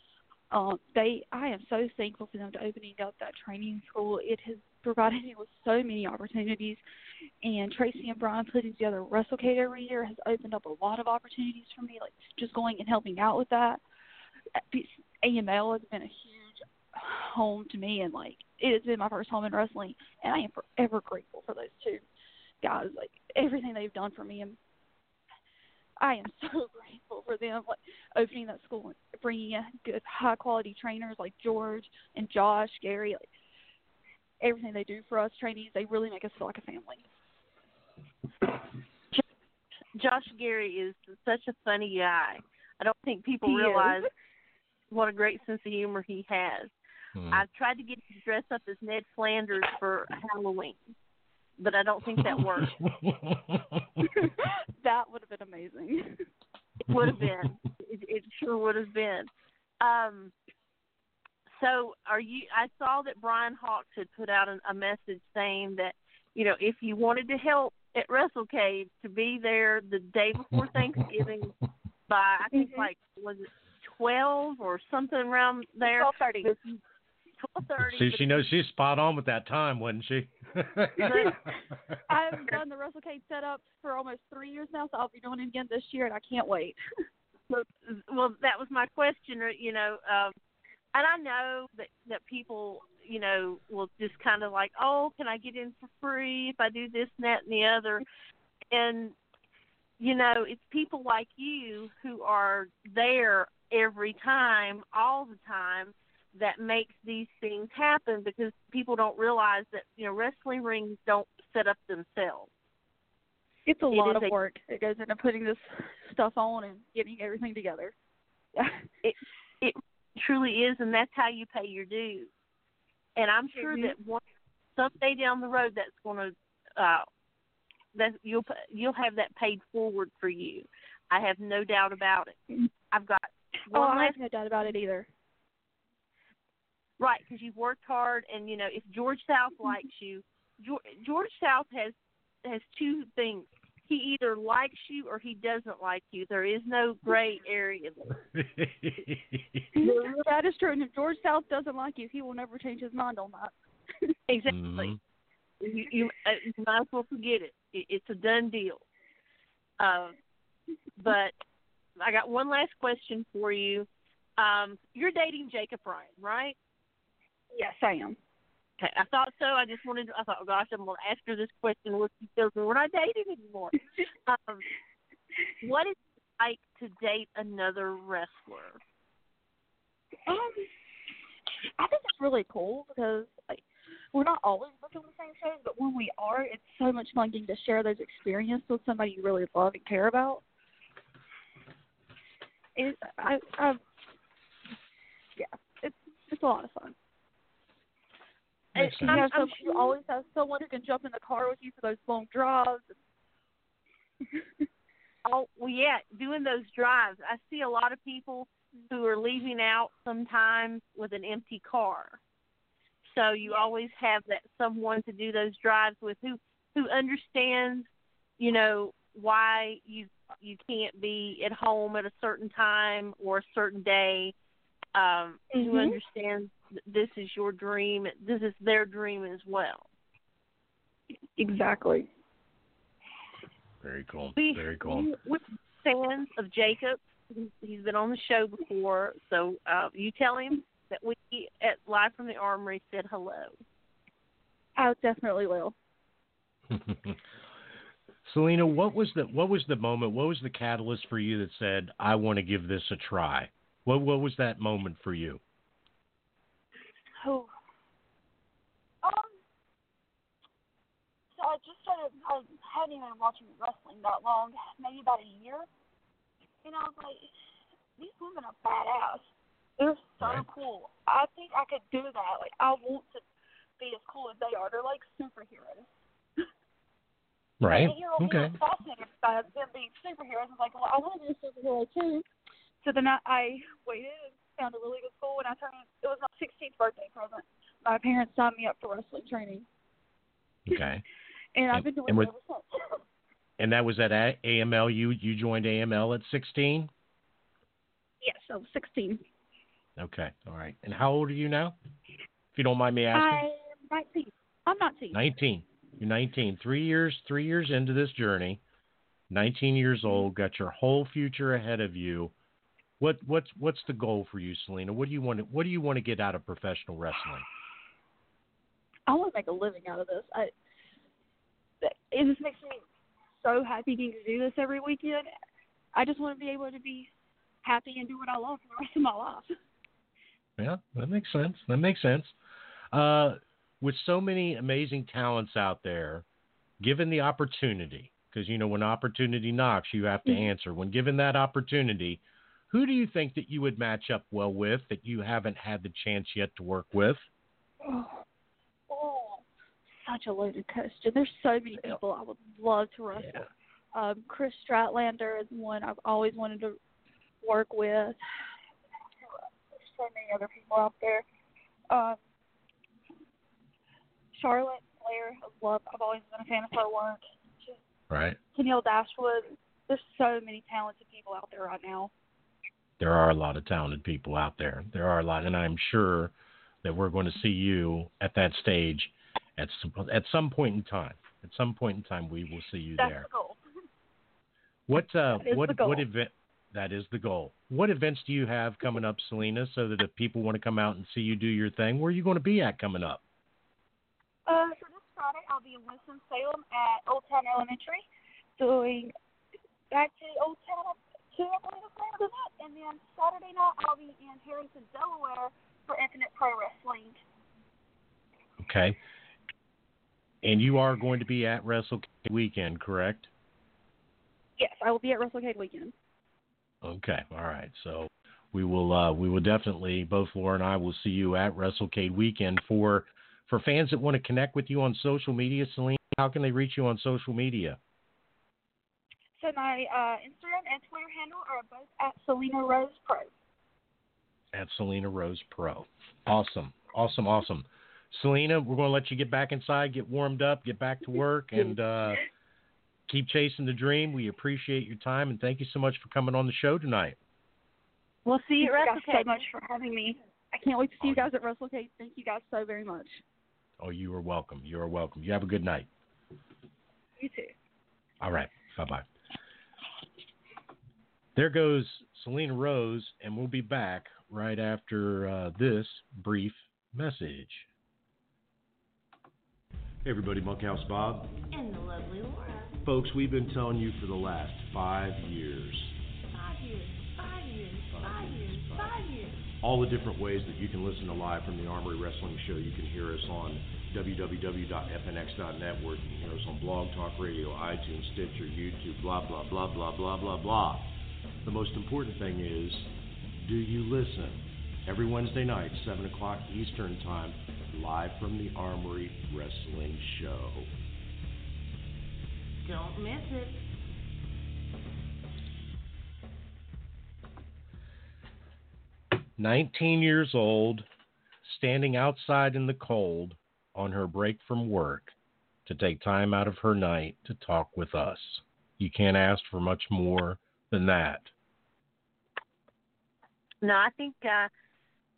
Um, they, I am so thankful for them to opening up that training school. It has provided me with so many opportunities, and Tracy and Brian putting together WrestleCade every year has opened up a lot of opportunities for me. Like just going and helping out with that. AML has been a huge home to me, and like it has been my first home in wrestling, and I am forever grateful for those two guys. Like everything they've done for me, and I am so grateful for them, like opening that school and bringing in good, high quality trainers like George and Josh, Gary. Like everything they do for us trainees, they really make us feel like a family. Josh Gary is such a funny guy. I don't think people He is. realize what a great sense of humor he has. Hmm. I tried to get him to dress up as Ned Flanders for Halloween, but I don't think that worked. that would have been amazing. It would have been. It, it sure would have been. Um, so, are you? I saw that Brian Hawks had put out an, a message saying that you know if you wanted to help at WrestleCade to be there the day before Thanksgiving by I think Mhm. like was it twelve or something around there. Twelve thirty. Twelve thirty. See, she knows she's spot on with that time, wasn't she? I've done the WrestleCade setup for almost three years now, so I'll be doing it again this year, and I can't wait. well, that was my question. You know, um, and I know that that people, you know, will just kind of like, oh, can I get in for free if I do this, and that, and the other, and you know, it's people like you who are there every time, all the time, that makes these things happen because people don't realize that you know wrestling rings don't set up themselves. It's a It lot of a- work. It goes into putting this stuff on and getting everything together. it it truly is, and that's how you pay your dues. And I'm sure Mhm. that one someday down the road, that's going to uh, that you'll you'll have that paid forward for you. I have no doubt about it. I've got oh, one I have no doubt about it either. Right because you've worked hard, and you know if George South likes you, George, George South has has two things. He either likes you or he doesn't like you. There is no gray area there. that is true. And if George South doesn't like you, he will never change his mind on that. Exactly. Mhm. you you, uh, you might as well forget it. it it's a done deal. Um, but I got one last question for you. Um, you're dating Jacob Ryan, right? Yes, I am. Okay, I thought so. I just wanted. To, I thought, oh gosh, I'm going to ask her this question. What she feels when we're not dating anymore. um, what is it like to date another wrestler? Um, I think it's really cool because like we're not always booking the same shows, but when we are, it's so much fun getting to share those experiences with somebody you really love and care about. It, I, I, yeah, it's it's a lot of fun. And you, sense. have I'm you always have someone who can jump in the car with you for those long drives. Oh, well, yeah, doing those drives. I see a lot of people who are leaving out sometimes with an empty car. So you always have that someone to do those drives with who who understands, you know, why you you can't be at home at a certain time or a certain day. Um, Who Mhm. understands this is your dream. This is their dream as well. Exactly. Very cool. We, Very cool. we- We're fans of Jacob. He's- He's been on the show before, so uh, you tell him that we at Live from the Armory said hello. I definitely will. Selina, what was the what was the moment? What was the catalyst for you that said, "I want to give this a try"? What what was that moment for you? Oh. Um. So I just started. I hadn't even been watching wrestling that long, maybe about a year, and I was like, these women are badass. They're so Right. cool. I think I could do that. Like I want to be as cool as they are. They're like superheroes. Right. And, you know, Okay. was fascinated by them being superheroes. I was like, well, I want to be a superhero too. So then I, I waited and found a really good school, and I turned. It was my 16th birthday present. My parents signed me up for wrestling training, Okay. and I've been doing and it ever since. And that was at AML. You you joined AML at 16. yes, I was 16. Okay. All right. And how old are you now? If you don't mind me asking. I'm 19. I'm 19. 19. You're 19. Three years, three years into this journey, 19 years mm-hmm. old, got your whole future ahead of you. What what's what's the goal for you, Selina? What do you want to what do you want to get out of professional wrestling? I want to make a living out of this. I it just makes me so happy getting to do this every weekend. I just want to be able to be happy and do what I love for the rest of my life. Yeah, that makes sense. That makes sense. Uh, with so many amazing talents out there, given the opportunity, because you know when opportunity knocks, you have to Mhm. answer. When given that opportunity, who do you think that you would match up well with that you haven't had the chance yet to work with? Such a loaded question. There's so many people I would love to wrestle. Yeah. Um, Kris Statlander is one I've always wanted to work with. There's so many other people out there. Um, Charlotte Flair, I've loved. I've always been a fan of her work. Right. Tenille Dashwood. There's so many talented people out there right now. There are a lot of talented people out there. There are a lot, and I'm sure that we're going to see you at that stage at some, at some point in time. At some point in time, we will see you That's there. the goal. What uh, That is what the goal. what event? That is the goal. What events do you have coming up, Selina? So that if people want to come out and see you do your thing, where are you going to be at coming up? Uh, so this Friday I'll be in Winston Salem at Old Town Elementary, doing back to the Old Town to I believe it's the name of the event, and then Saturday night I'll be in Harrington, Delaware for Infinite Pro Wrestling. Okay. And you are going to be at Wrestle Weekend, correct? Yes, I will be at WrestleCade weekend. Okay. All right. So we will uh, we will definitely both Laura and I will see you at WrestleCade Weekend for for fans that want to connect with you on social media. Selina, how can they reach you on social media? So my uh, Instagram and Twitter handle are both at Selina Rose Pro. at Selina Rose Pro. Awesome, awesome, awesome. Selina, we're going to let you get back inside, get warmed up, get back to work, and uh, keep chasing the dream. We appreciate your time, and thank you so much for coming on the show tonight. We'll see you Thank at you guys WrestleCade. so much for having me. I can't wait to see you guys at WrestleCade. Thank you guys so very much. Oh, you are welcome. You are welcome. You have a good night. You too. All right. Bye bye. There goes Selina Rose, and we'll be back right after uh, this brief message. Hey, everybody, Monkhouse Bob. And the lovely Laura. Folks, we've been telling you for the last five years Five years, five years, five years, five years. all the different ways that you can listen to live from the Armory Wrestling Show. You can hear us on www.fnx.net, where you can hear us on Blog Talk Radio, iTunes, Stitcher, YouTube, blah, blah, blah, blah, blah, blah, blah. The most important thing is, do you listen? Every Wednesday night, 7 o'clock Eastern Time, live from the Armory Wrestling Show. Don't miss it. Nineteen years old, standing outside in the cold on her break from work to take time out of her night to talk with us. You can't ask for much more than that. No, I think uh,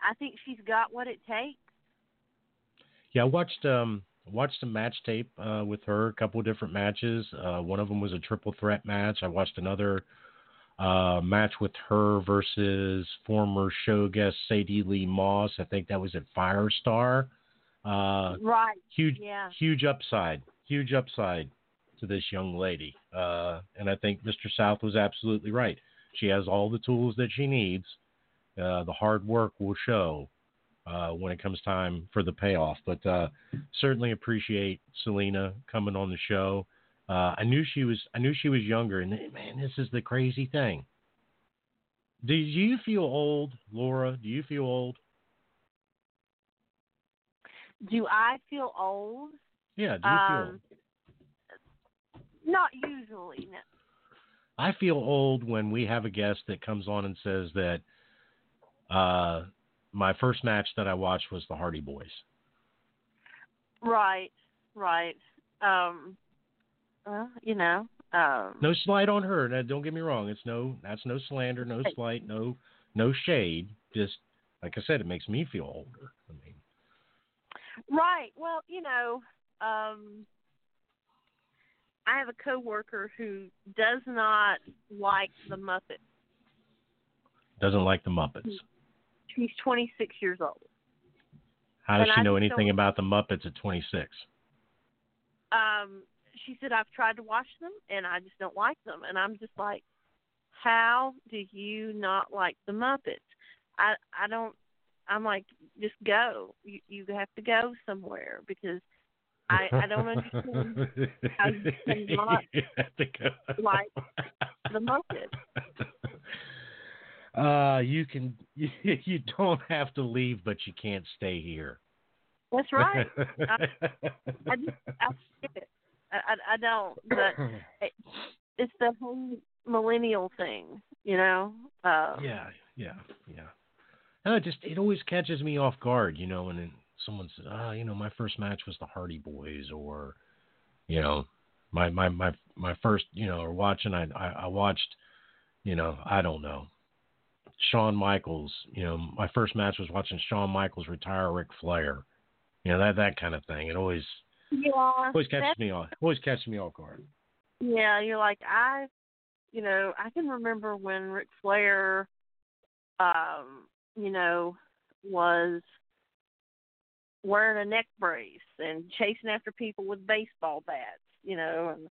I think she's got what it takes. Yeah, I watched um watched a match tape uh, with her, a couple of different matches. Uh, one of them was a triple threat match. I watched another uh, match with her versus former show guest Sadie Lee Moss. I think that was at Firestar. Uh, Right. huge, Yeah. huge upside, huge upside to this young lady. Uh, and I think Mr. South was absolutely right. She has all the tools that she needs. Uh, the hard work will show uh, when it comes time for the payoff. But uh, certainly appreciate Selina coming on the show. Uh, I knew she was. I knew she was younger, and man, this is the crazy thing. Do you feel old, Laura? Do you feel old? Do I feel old? Yeah. Do you feel? Um, Not usually. No. I feel old when we have a guest that comes on and says that uh, my first match that I watched was the Hardy Boys. Right. Right. Um. Well, you know. Um. No slight on her. Now, don't get me wrong. It's no that's no slander, no slight, no no shade. Just like I said, it makes me feel older. I mean, Right. Well, you know, um I have a coworker who does not like the Muppets. Doesn't like the Muppets. She's 26 years old. How does And she I know anything about the Muppets at 26? Um, she said I've tried to watch them and I just don't like them, and I'm just like, how do you not like the Muppets? I I don't. I'm like, just go. You you have to go somewhere because I I don't understand how you cannot You have to go. like the Muppets. Uh, you can. You, don't have to leave, but you can't stay here. That's right. I just I skip it. I, I I don't. But it, it's the whole millennial thing, you know. Uh, yeah, yeah, yeah. And it just it always catches me off guard, you know, when then someone says, "Ah, you know, my first match was the Hardy Boys," or, you know, my my my my first, you know, or watching I I, I watched, you know, I don't know, Shawn Michaels. You know, my first match was watching Shawn Michaels retire Ric Flair. You know that that kind of thing. It always Yeah, always catches me off always catches me off guard. Yeah, you're like I, you know, I can remember when Ric Flair, um, you know, was wearing a neck brace and chasing after people with baseball bats, you know, and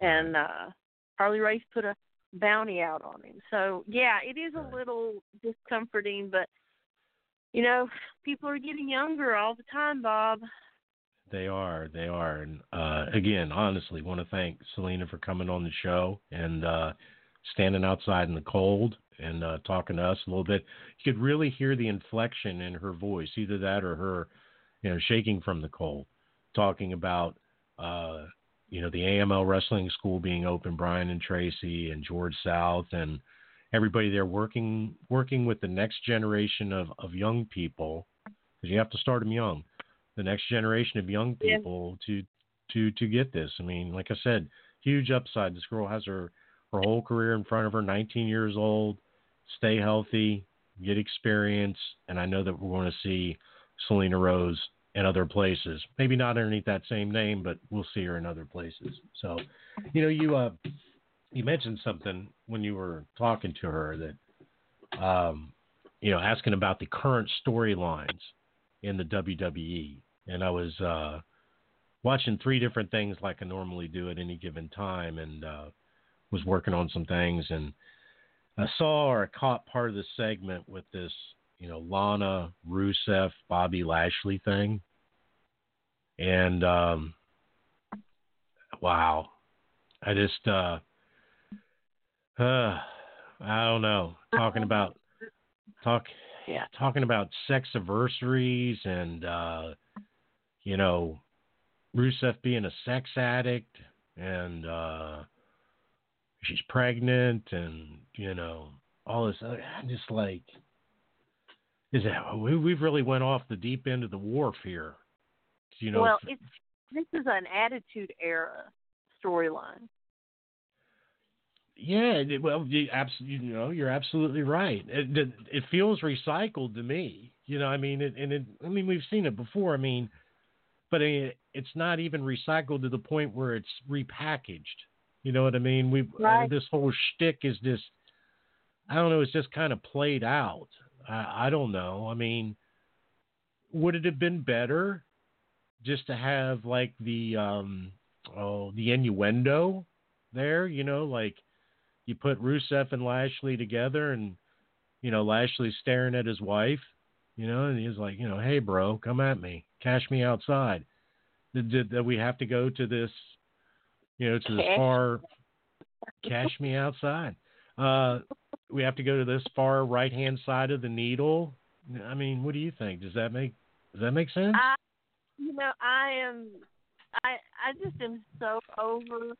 and uh Harley Race put a bounty out on him. So yeah, it is a little discomforting, but you know, people are getting younger all the time, Bob. They are, they are, and uh, again, honestly, want to thank Selina for coming on the show and uh, standing outside in the cold and uh, talking to us a little bit. You could really hear the inflection in her voice, either that or her, you know, shaking from the cold, talking about, uh, you know, the AML Wrestling School being open, Brian and Tracy and George South and everybody there working working with the next generation of of young people because you have to start them young the next generation of young Yeah. people to to to get this. I mean, like I said, huge upside. This girl has her her whole career in front of her. 19 years old, stay healthy, get experience, and I know that we're going to see Selina Rose in other places. Maybe not underneath that same name, but we'll see her in other places. So, you know, you uh you mentioned something when you were talking to her that um you know, asking about the current storylines in the WWE, and I was uh, watching three different things like I normally do at any given time, and uh, was working on some things, and I saw or caught part of the segment with this, you know, Lana Rusev, Bobby Lashley thing, and um, wow, I just, uh, uh, I don't know, talking about talk Yeah. talking about sex anniversaries and uh you know Rusev being a sex addict and uh she's pregnant and you know all this other I'm just like is that we we've really went off the deep end of the wharf here. You know well, it's this is an attitude era storyline. Yeah, well, you absolutely, you know, you're absolutely right. It, it, feels recycled to me. You know, I mean, it, and it, I mean, we've seen it before. I mean, but it, it's not even recycled to the point where it's repackaged. You know what I mean? We uh, Right. this whole shtick is just, I don't know, it's just kind of played out. I, I don't know. I mean, would it have been better just to have like the um oh the innuendo there? You know, like you put Rusev and Lashley together, and you know Lashley's staring at his wife, you know, and he's like, you know, hey bro, come at me, cash me outside. Did, did, we have to go to this, you know, to this far, cash me outside? Uh, we have to go to this far right hand side of the needle. I mean, what do you think? Does that make does that make sense? I, you know, I am, I, I just am so over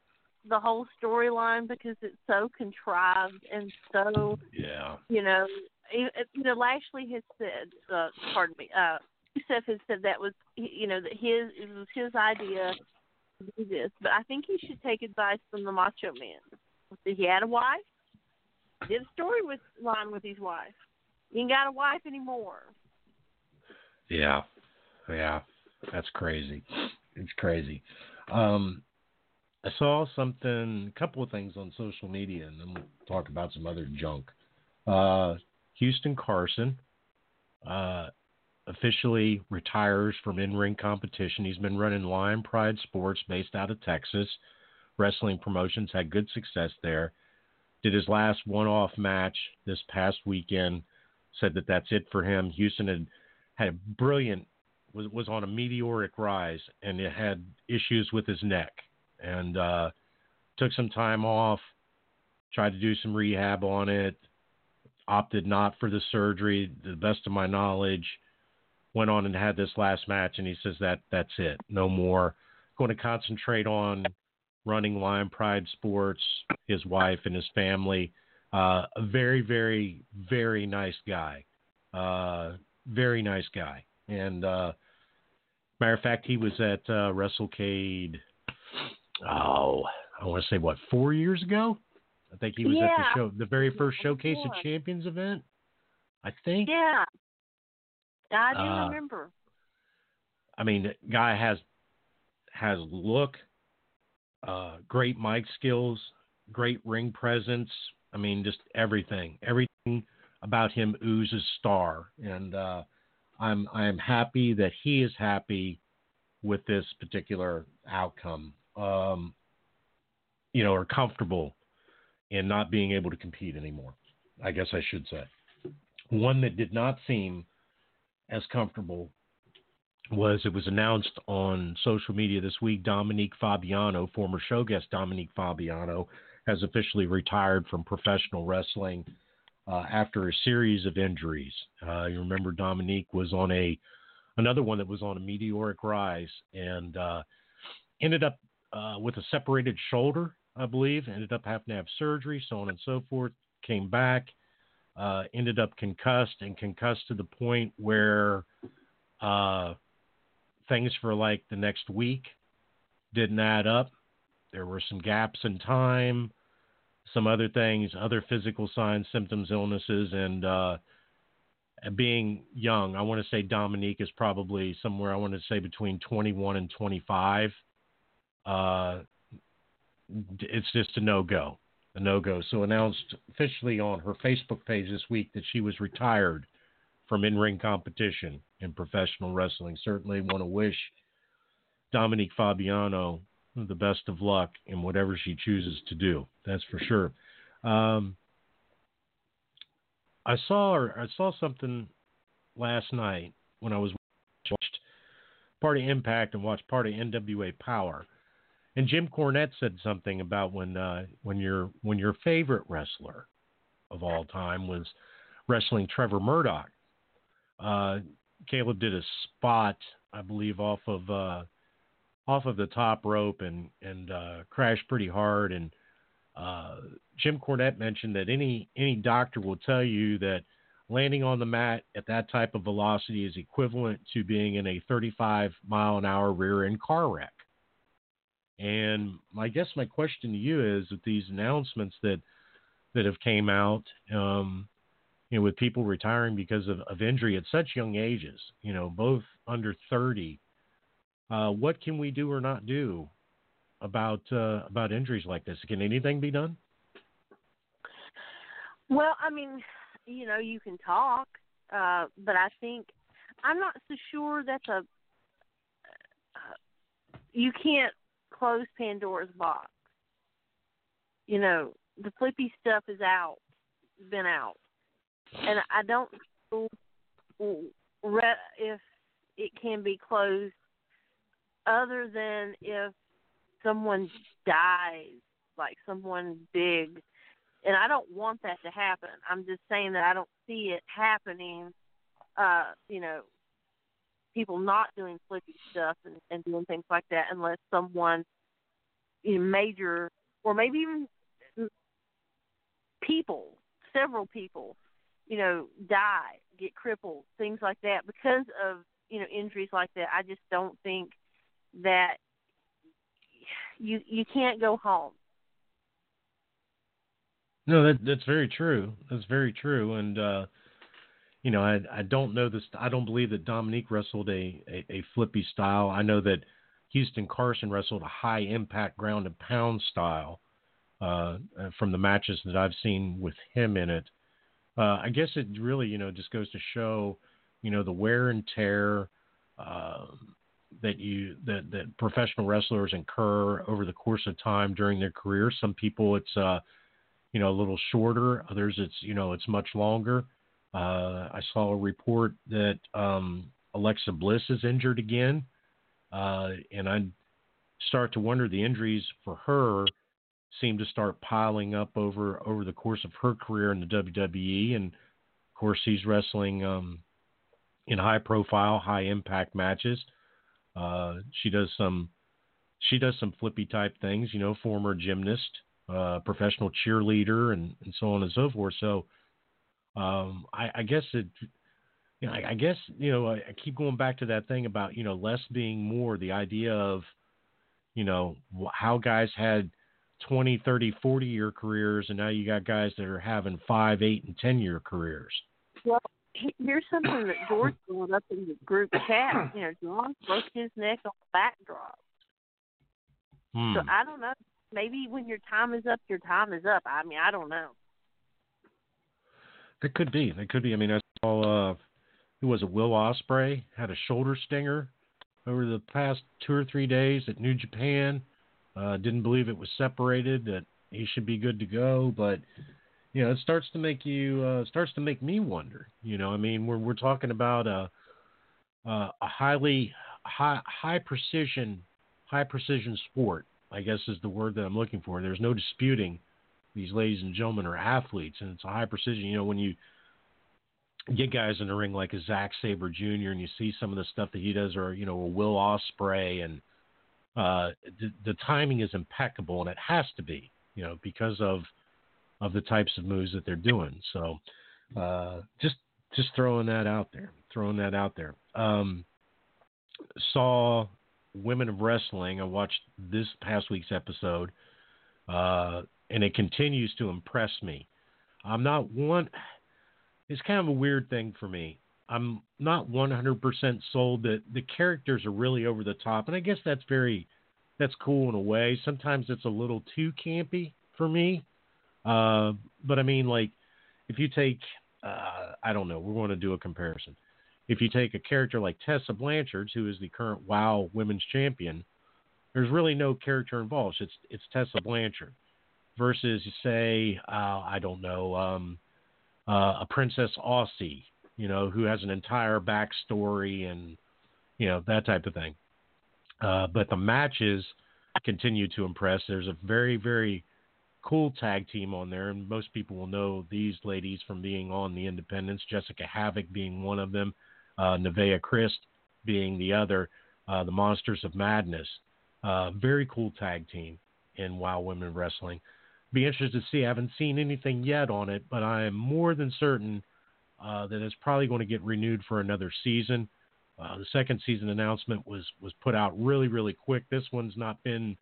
the whole storyline because it's so contrived and so, yeah. you know, you know, Lashley has said, uh, pardon me, uh, Rusev has said that was, you know, that his it was his idea to do this, but I think he should take advice from the Macho Man. He had a wife. Did a story with line with his wife. He ain't got a wife anymore. Yeah, yeah, that's crazy. It's crazy. Um, I saw something, a couple of things on social media, and then we'll talk about some other junk. Uh, Houston Carson uh, officially retires from in ring competition. He's been running Lion Pride Sports based out of Texas. Wrestling promotions had good success there. Did his last one off match this past weekend. Said that that's it for him. Houston had had a brilliant was was on a meteoric rise and it had issues with his neck and uh, took some time off. Tried to do some rehab on it. Opted not for the surgery, to the best of my knowledge went on and had this last match, and he says that that's it, no more. Going to concentrate on running Lion Pride Sports, his wife and his family. Uh, a very, very, very nice guy. Uh, very nice guy. And uh, matter of fact, he was at uh, WrestleCade. Oh, I want to say what four years ago. I think he was Yeah. at the show, the very first Showcase of Champions event. I think. Yeah. I do Uh, remember. I mean, guy has has look, uh, great mic skills, great ring presence. I mean, just everything. Everything about him oozes star, and uh, I'm I'm happy that he is happy with this particular outcome. Um, you know, or comfortable in not being able to compete anymore. I guess I should say. One that did not seem as comfortable was it was announced on social media this week Dominique Fabiano, former show guest Dominique Fabiano, has officially retired from professional wrestling uh, after a series of injuries. Uh, you remember Dominique was on a another one that was on a meteoric rise and uh, ended up uh, with a separated shoulder, I believe. Ended up having to have surgery, so on and so forth. Came back, uh, ended up concussed and concussed to the point where uh, things for like the next week didn't add up. There were some gaps in time, some other things, other physical signs, symptoms, illnesses, and uh, being young. I want to say Dominique is probably somewhere, I want to say between 21 and 25. Uh, it's just a no go, a no go. So announced officially on her Facebook page this week that she was retired from in ring competition in professional wrestling. Certainly want to wish Dominique Fabiano the best of luck in whatever she chooses to do. That's for sure. Um, I saw I saw something last night when I was watched part of Impact and watched part of NWA Power. And Jim Cornette said something about when uh, when your when your favorite wrestler of all time was wrestling Trevor Murdoch. Uh, Caleb did a spot, I believe, off of uh, off of the top rope and and uh, crashed pretty hard. And uh, Jim Cornette mentioned that any any doctor will tell you that landing on the mat at that type of velocity is equivalent to being in a 35 mile an hour rear end car wreck. And I guess my question to you is that these announcements that that have came out, um, you know, with people retiring because of, of injury at such young ages, you know, both under 30, uh, what can we do or not do about uh, about injuries like this? Can anything be done? Well, I mean, you know, you can talk, uh, but I think I'm not so sure that's a. Uh, you can't close Pandora's box. You know, the flippy stuff is out, been out, and I don't know if it can be closed other than if someone dies, like someone big and I don't want that to happen. I'm just saying that I don't see it happening. Uh, you know, people not doing flippy stuff and, and doing things like that unless someone you know, major or maybe even people, several people, you know, die, get crippled, things like that because of you know injuries like that. I just don't think that you you can't go home. No, that that's very true. That's very true. And uh, you know, I I don't know this. I don't believe that Dominique wrestled a, a, a flippy style. I know that Houston Carson wrestled a high impact ground and pound style uh, from the matches that I've seen with him in it. Uh, I guess it really, you know, just goes to show, you know, the wear and tear uh, that you that that professional wrestlers incur over the course of time during their career. Some people it's uh, you know, a little shorter. Others it's you know it's much longer. Uh, I saw a report that um, Alexa Bliss is injured again, uh, and I start to wonder the injuries for her seem to start piling up over over the course of her career in the WWE, and of course she's wrestling um, in high profile, high impact matches. Uh, she does some she does some flippy type things, you know, former gymnast, uh, professional cheerleader, and, and so on and so forth. So um, I, I guess it. You know, I, I guess you know I, I keep going back to that thing about you know less being more. The idea of you know how guys had 20, 30, 40 year careers, and now you got guys that are having five, eight, and 10 year careers. Well, here's something that George brought up in the group chat. You know, John broke his neck on the backdrop. Hmm. So I don't know. Maybe when your time is up, your time is up. I mean, I don't know. It could be. It could be. I mean, I saw uh, who was it? Will Ospreay had a shoulder stinger over the past two or three days at New Japan. Uh, didn't believe it was separated. That he should be good to go, but you know, it starts to make you uh, starts to make me wonder. You know, I mean, we're we're talking about a a highly high high precision high precision sport. I guess is the word that I'm looking for. There's no disputing these ladies and gentlemen are athletes, and it's a high precision. You know, when you get guys in the ring like a Zack Sabre Jr. and you see some of the stuff that he does, or you know, a Will Ospreay and uh, the, the timing is impeccable, and it has to be, you know, because of of the types of moves that they're doing. So, uh, just just throwing that out there, throwing that out there. Um, saw Women of Wrestling. I watched this past week's episode, uh, and it continues to impress me. I'm not one. It's kind of a weird thing for me. I'm not 100% sold that the characters are really over the top, and I guess that's very that's cool in a way. Sometimes it's a little too campy for me. Uh, but I mean, like, if you take, uh, I don't know, we're going to do a comparison. If you take a character like Tessa Blanchard, who is the current WoW Women's Champion, there's really no character involved. It's it's Tessa Blanchard versus, say, uh, I don't know, um, uh, a Princess Aussie you know, who has an entire backstory and you know that type of thing. Uh, but the matches continue to impress. There's a very very cool tag team on there, and most people will know these ladies from being on the Independents. Jessicka Havok being one of them, uh, Nevaeh Christ being the other. Uh, the Monsters of Madness, uh, very cool tag team in WoW Women Wrestling. Be interested to see. I haven't seen anything yet on it, but I am more than certain uh, that is probably going to get renewed for another season. Uh, the second season announcement was was put out really really quick. This one's not been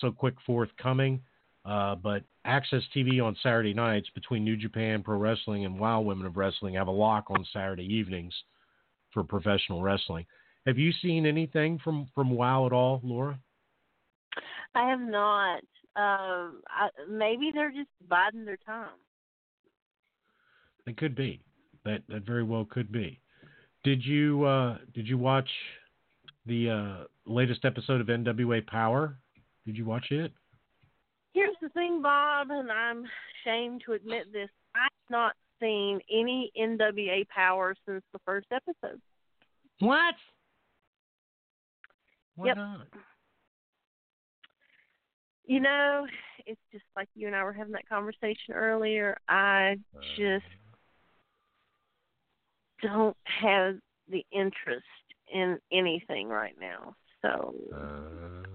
so quick forthcoming, uh, but AXS TV on Saturday nights between New Japan Pro Wrestling and WoW Women of Wrestling have a lock on Saturday evenings for professional wrestling. Have you seen anything from from WoW at all, Laura? I have not. Um, I, maybe they're just biding their time. It could be. That that very well could be. Did you uh, did you watch the uh, latest episode of NWA Power? Did you watch it? Here's the thing, Bob, and I'm ashamed to admit this. I've not seen any NWA Power since the first episode. What? Why Yep. not? You know, it's just like you and I were having that conversation earlier. I just don't have the interest in anything right now. So Uh,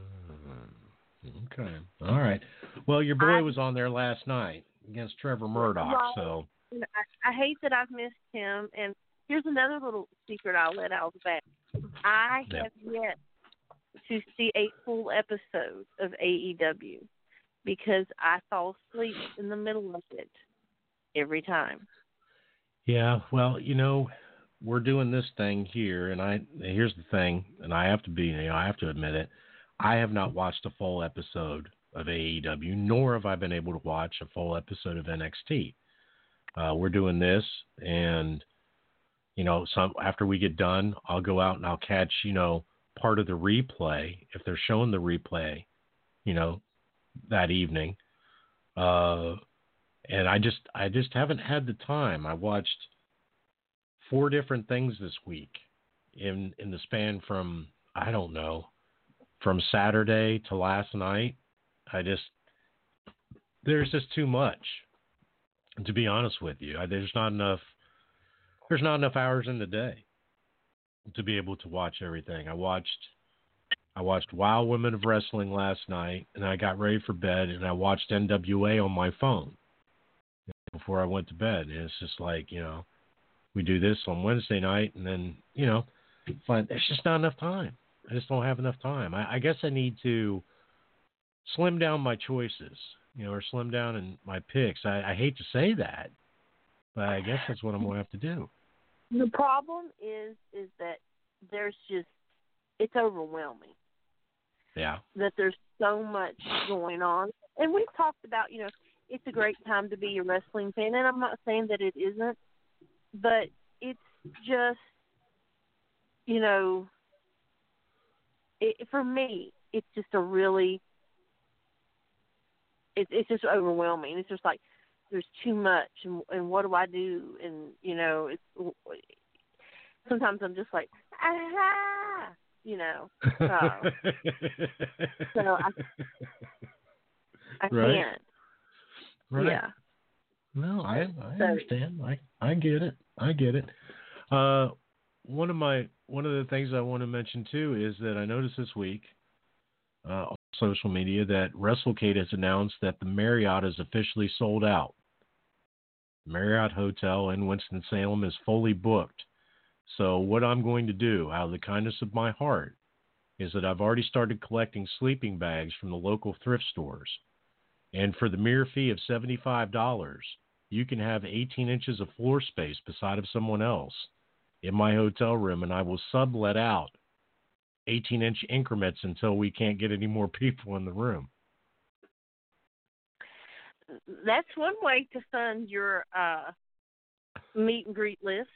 okay. All right. Well, your boy I- was on there last night against Trevor Murdoch, Right. so I, I hate that I've missed him. And here's another little secret I'll let out of. I Yeah. have yet to see a full episode of AEW because I fall asleep in the middle of it every time. Yeah, well, you know, we're doing this thing here, and I here's the thing, and I have to be, you know, I have to admit it. I have not watched a full episode of AEW, nor have I been able to watch a full episode of NXT. uh, we're doing this, and you know, some after we get done, I'll go out and I'll catch you know part of the replay if they're showing the replay, you know, that evening. Uh, and I just I just haven't had the time. I watched four different things this week in in the span from I don't know from Saturday to last night. I just there's just too much. To be honest with you, I, there's not enough. There's not enough hours in the day to be able to watch everything. I watched I watched Wild Women of Wrestling last night, and I got ready for bed, and I watched NWA on my phone before I went to bed. And it's just like you know, we do this on Wednesday night, and then you know, but it's just not enough time. I just don't have enough time. I, I guess I need to slim down my choices, you know, or slim down in my picks. I, I hate to say that, but I guess that's what I'm going to have to do. The problem is is that there's just it's overwhelming. Yeah. That there's so much going on. And we've talked about, you know, it's a great time to be a wrestling fan and I'm not saying that it isn't, but it's just you know it, for me it's just a really it, it's just overwhelming. It's just like there's too much and and what do I do and you know it's sometimes I'm just like ah you know uh, so I I Right. can't Right. yeah No, I I So- understand. I I get it. I get it. Uh, one of my one of the things I want to mention too is that I noticed this week uh, on social media that WrestleCade has announced that the Marriott is officially sold out. Marriott Hotel in Winston Salem is fully booked. So what I'm going to do, out of the kindness of my heart, is that I've already started collecting sleeping bags from the local thrift stores. And for the mere fee of $75, you can have 18 inches of floor space beside of someone else in my hotel room, and I will sublet out 18 inch increments until we can't get any more people in the room. that's one way to fund your uh meet and greet list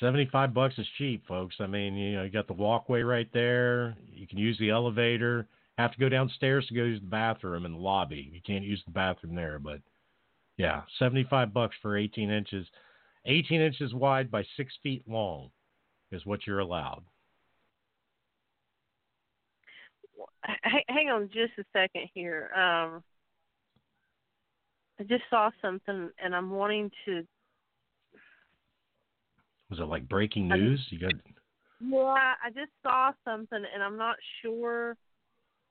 75 bucks is cheap, folks. I mean, you know, you got the walkway right there. You can use the elevator. Have to go downstairs to go use the bathroom in the lobby. You can't use the bathroom there, but yeah, 75 bucks for 18 inches. 18 inches wide by six feet long is what you're allowed. Hang on just a second here. Um, I just saw something, and I'm wanting to. Was it like breaking news? You got Yeah, I just saw something, and I'm not sure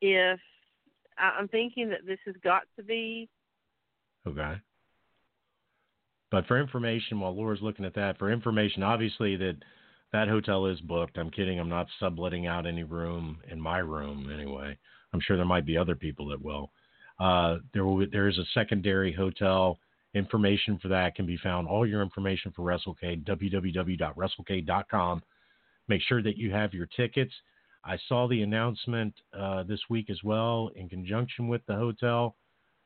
if I'm thinking that this has got to be. Okay. But for information, while Laura's looking at that, for information, obviously that that hotel is booked. I'm kidding. I'm not subletting out any room in my room anyway. I'm sure there might be other people that will. Uh, there will there is a secondary hotel. Information for that can be found. All your information for WrestleCade, www.wrestlecade.com. Make sure that you have your tickets. I saw the announcement uh, this week as well, in conjunction with the hotel,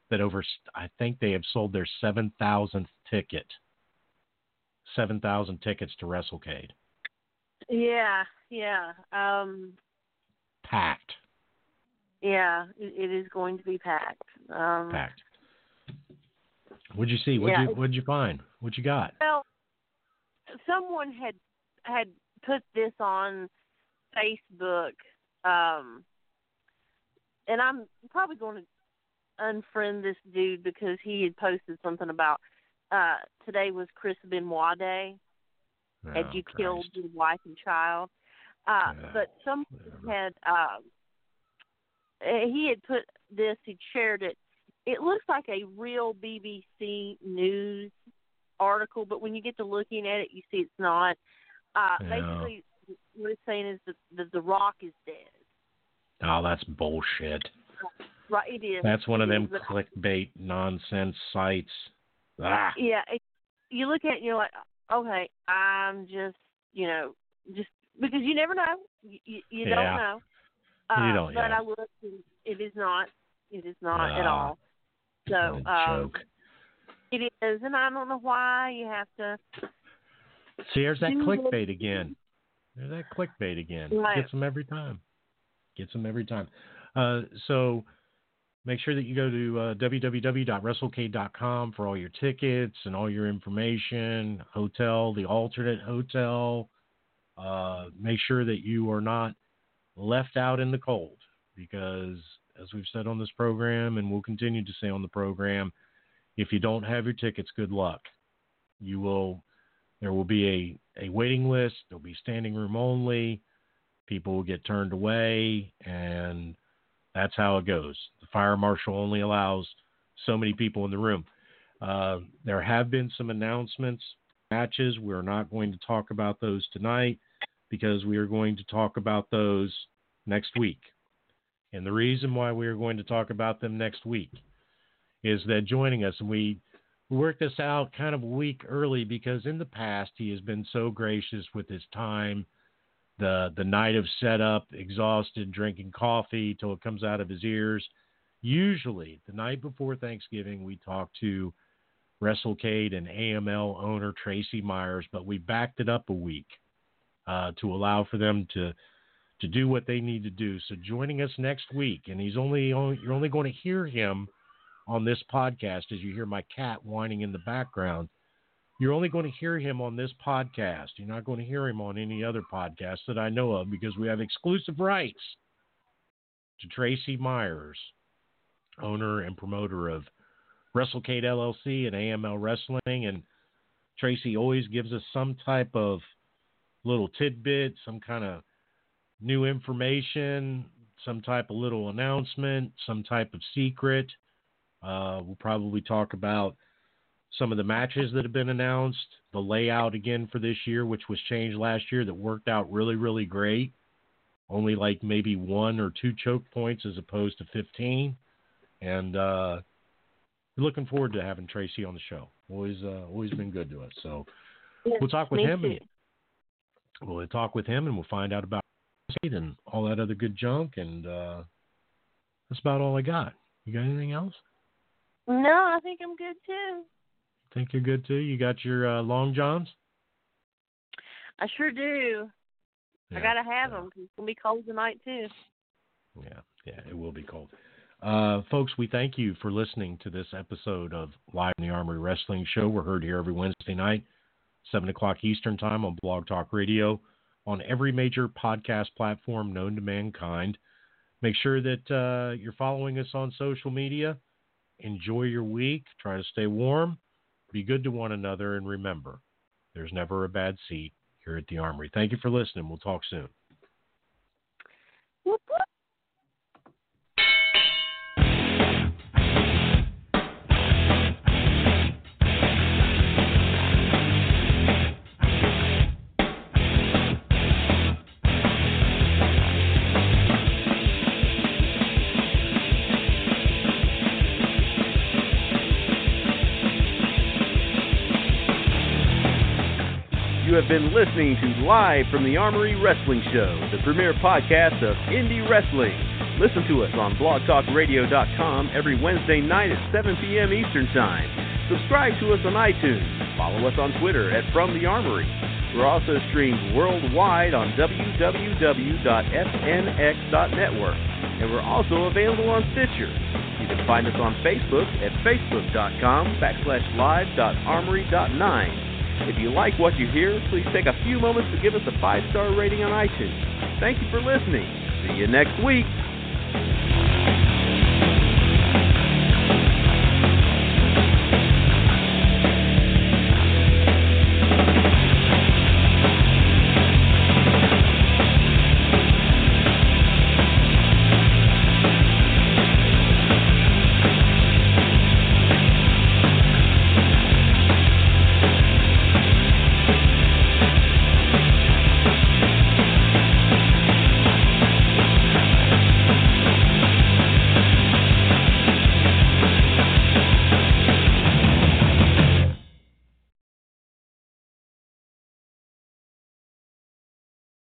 that over I think they have sold their seven thousandth ticket. Seven thousand tickets to WrestleCade, Yeah, yeah, um, packed, yeah. It, it is going to be packed. Um, packed. What'd you see? What'd Yeah, you What'd you find? What you got? Well, someone had had put this on Facebook, um, and I'm probably going to unfriend this dude because he had posted something about uh today was Chris Benoit Day. Had Oh, you Christ. killed your wife and child? Uh, Yeah, but some had um, eh, he had put this. He shared it. It looks like a real BBC News article, but when you get to looking at it, you see it's not. Uh, Yeah. Basically, what it's saying is that the, the Rock is dead. Oh, that's bullshit. Right? It is. That's one of them is, clickbait nonsense sites. Ah, Yeah, it, you look at it and you're like, okay, I'm just, you know, just because you never know. You, you, Yeah. don't know. Uh, You don't, But yeah. I looked and it is not. It is not at Ah, all. So, um. It is, and I don't know why you have to. See, there's that clickbait again. There's that clickbait again. Right. Gets them every time. Gets them every time. Uh, so make sure that you go to uh, www.wrestlecade.com for all your tickets and all your information, hotel, the alternate hotel. Uh, make sure that you are not left out in the cold because, as we've said on this program and we'll continue to say on the program, if you don't have your tickets, good luck. You will there will be a, a waiting list. There'll be standing room only. People will get turned away, and that's how it goes. The fire marshal only allows so many people in the room. Uh, there have been some announcements, matches. We're not going to talk about those tonight because we are going to talk about those next week. And the reason why we are going to talk about them next week is that joining us, and we we worked this out kind of a week early because in the past he has been so gracious with his time. The the night of setup, exhausted, drinking coffee till it comes out of his ears. Usually, the night before Thanksgiving, we talk to WrestleCade and AML owner Tracy Myers, but we backed it up a week uh, to allow for them to to do what they need to do. So joining us next week, and he's only, only you're only going to hear him on this podcast as you hear my cat whining in the background. You're only going to hear him on this podcast. You're not going to hear him on any other podcast that I know of because we have exclusive rights to Tracy Myers, owner and promoter of WrestleCade LLC and AML Wrestling. And Tracy always gives us some type of little tidbit, some kind of new information, some type of little announcement, some type of secret. Uh, we'll probably talk about some of the matches that have been announced, the layout again for this year, which was changed last year, that worked out really, really great. Only like maybe one or two choke points as opposed to 15. And uh, we're looking forward to having Tracy on the show. Always, uh, always been good to us. So we'll talk with him. too. And we'll talk with him, and we'll find out about and all that other good junk. And uh, that's about all I got. You got anything else? No, I think I'm good too. Think you're good too? You got your uh, long johns? I sure do. I gotta have yeah. them. It's gonna be cold tonight too. Yeah, yeah, it will be cold. Uh, folks, we thank you for listening to this episode of Live in the Armory Wrestling Show. We're heard here every Wednesday night, 7 o'clock Eastern Time on Blog Talk Radio, on every major podcast platform known to mankind. Make sure that uh, you're following us on social media. Enjoy your week. Try to stay warm. Be good to one another. And remember, there's never a bad seat here at the Armory. Thank you for listening. We'll talk soon. Whoop, whoop. Been listening to Live from the Armory Wrestling Show, the premier podcast of indie wrestling. Listen to us on blogtalkradio.com every Wednesday night at 7 p.m. Eastern Time. Subscribe to us on iTunes. Follow us on Twitter at From the Armory. We're also streamed worldwide on www.fnx.network, and we're also available on Stitcher. You can find us on Facebook at facebook.com backslash live.armory.9. If you like what you hear, please take a few moments to give us a five star rating on iTunes. Thank you for listening. See you next week.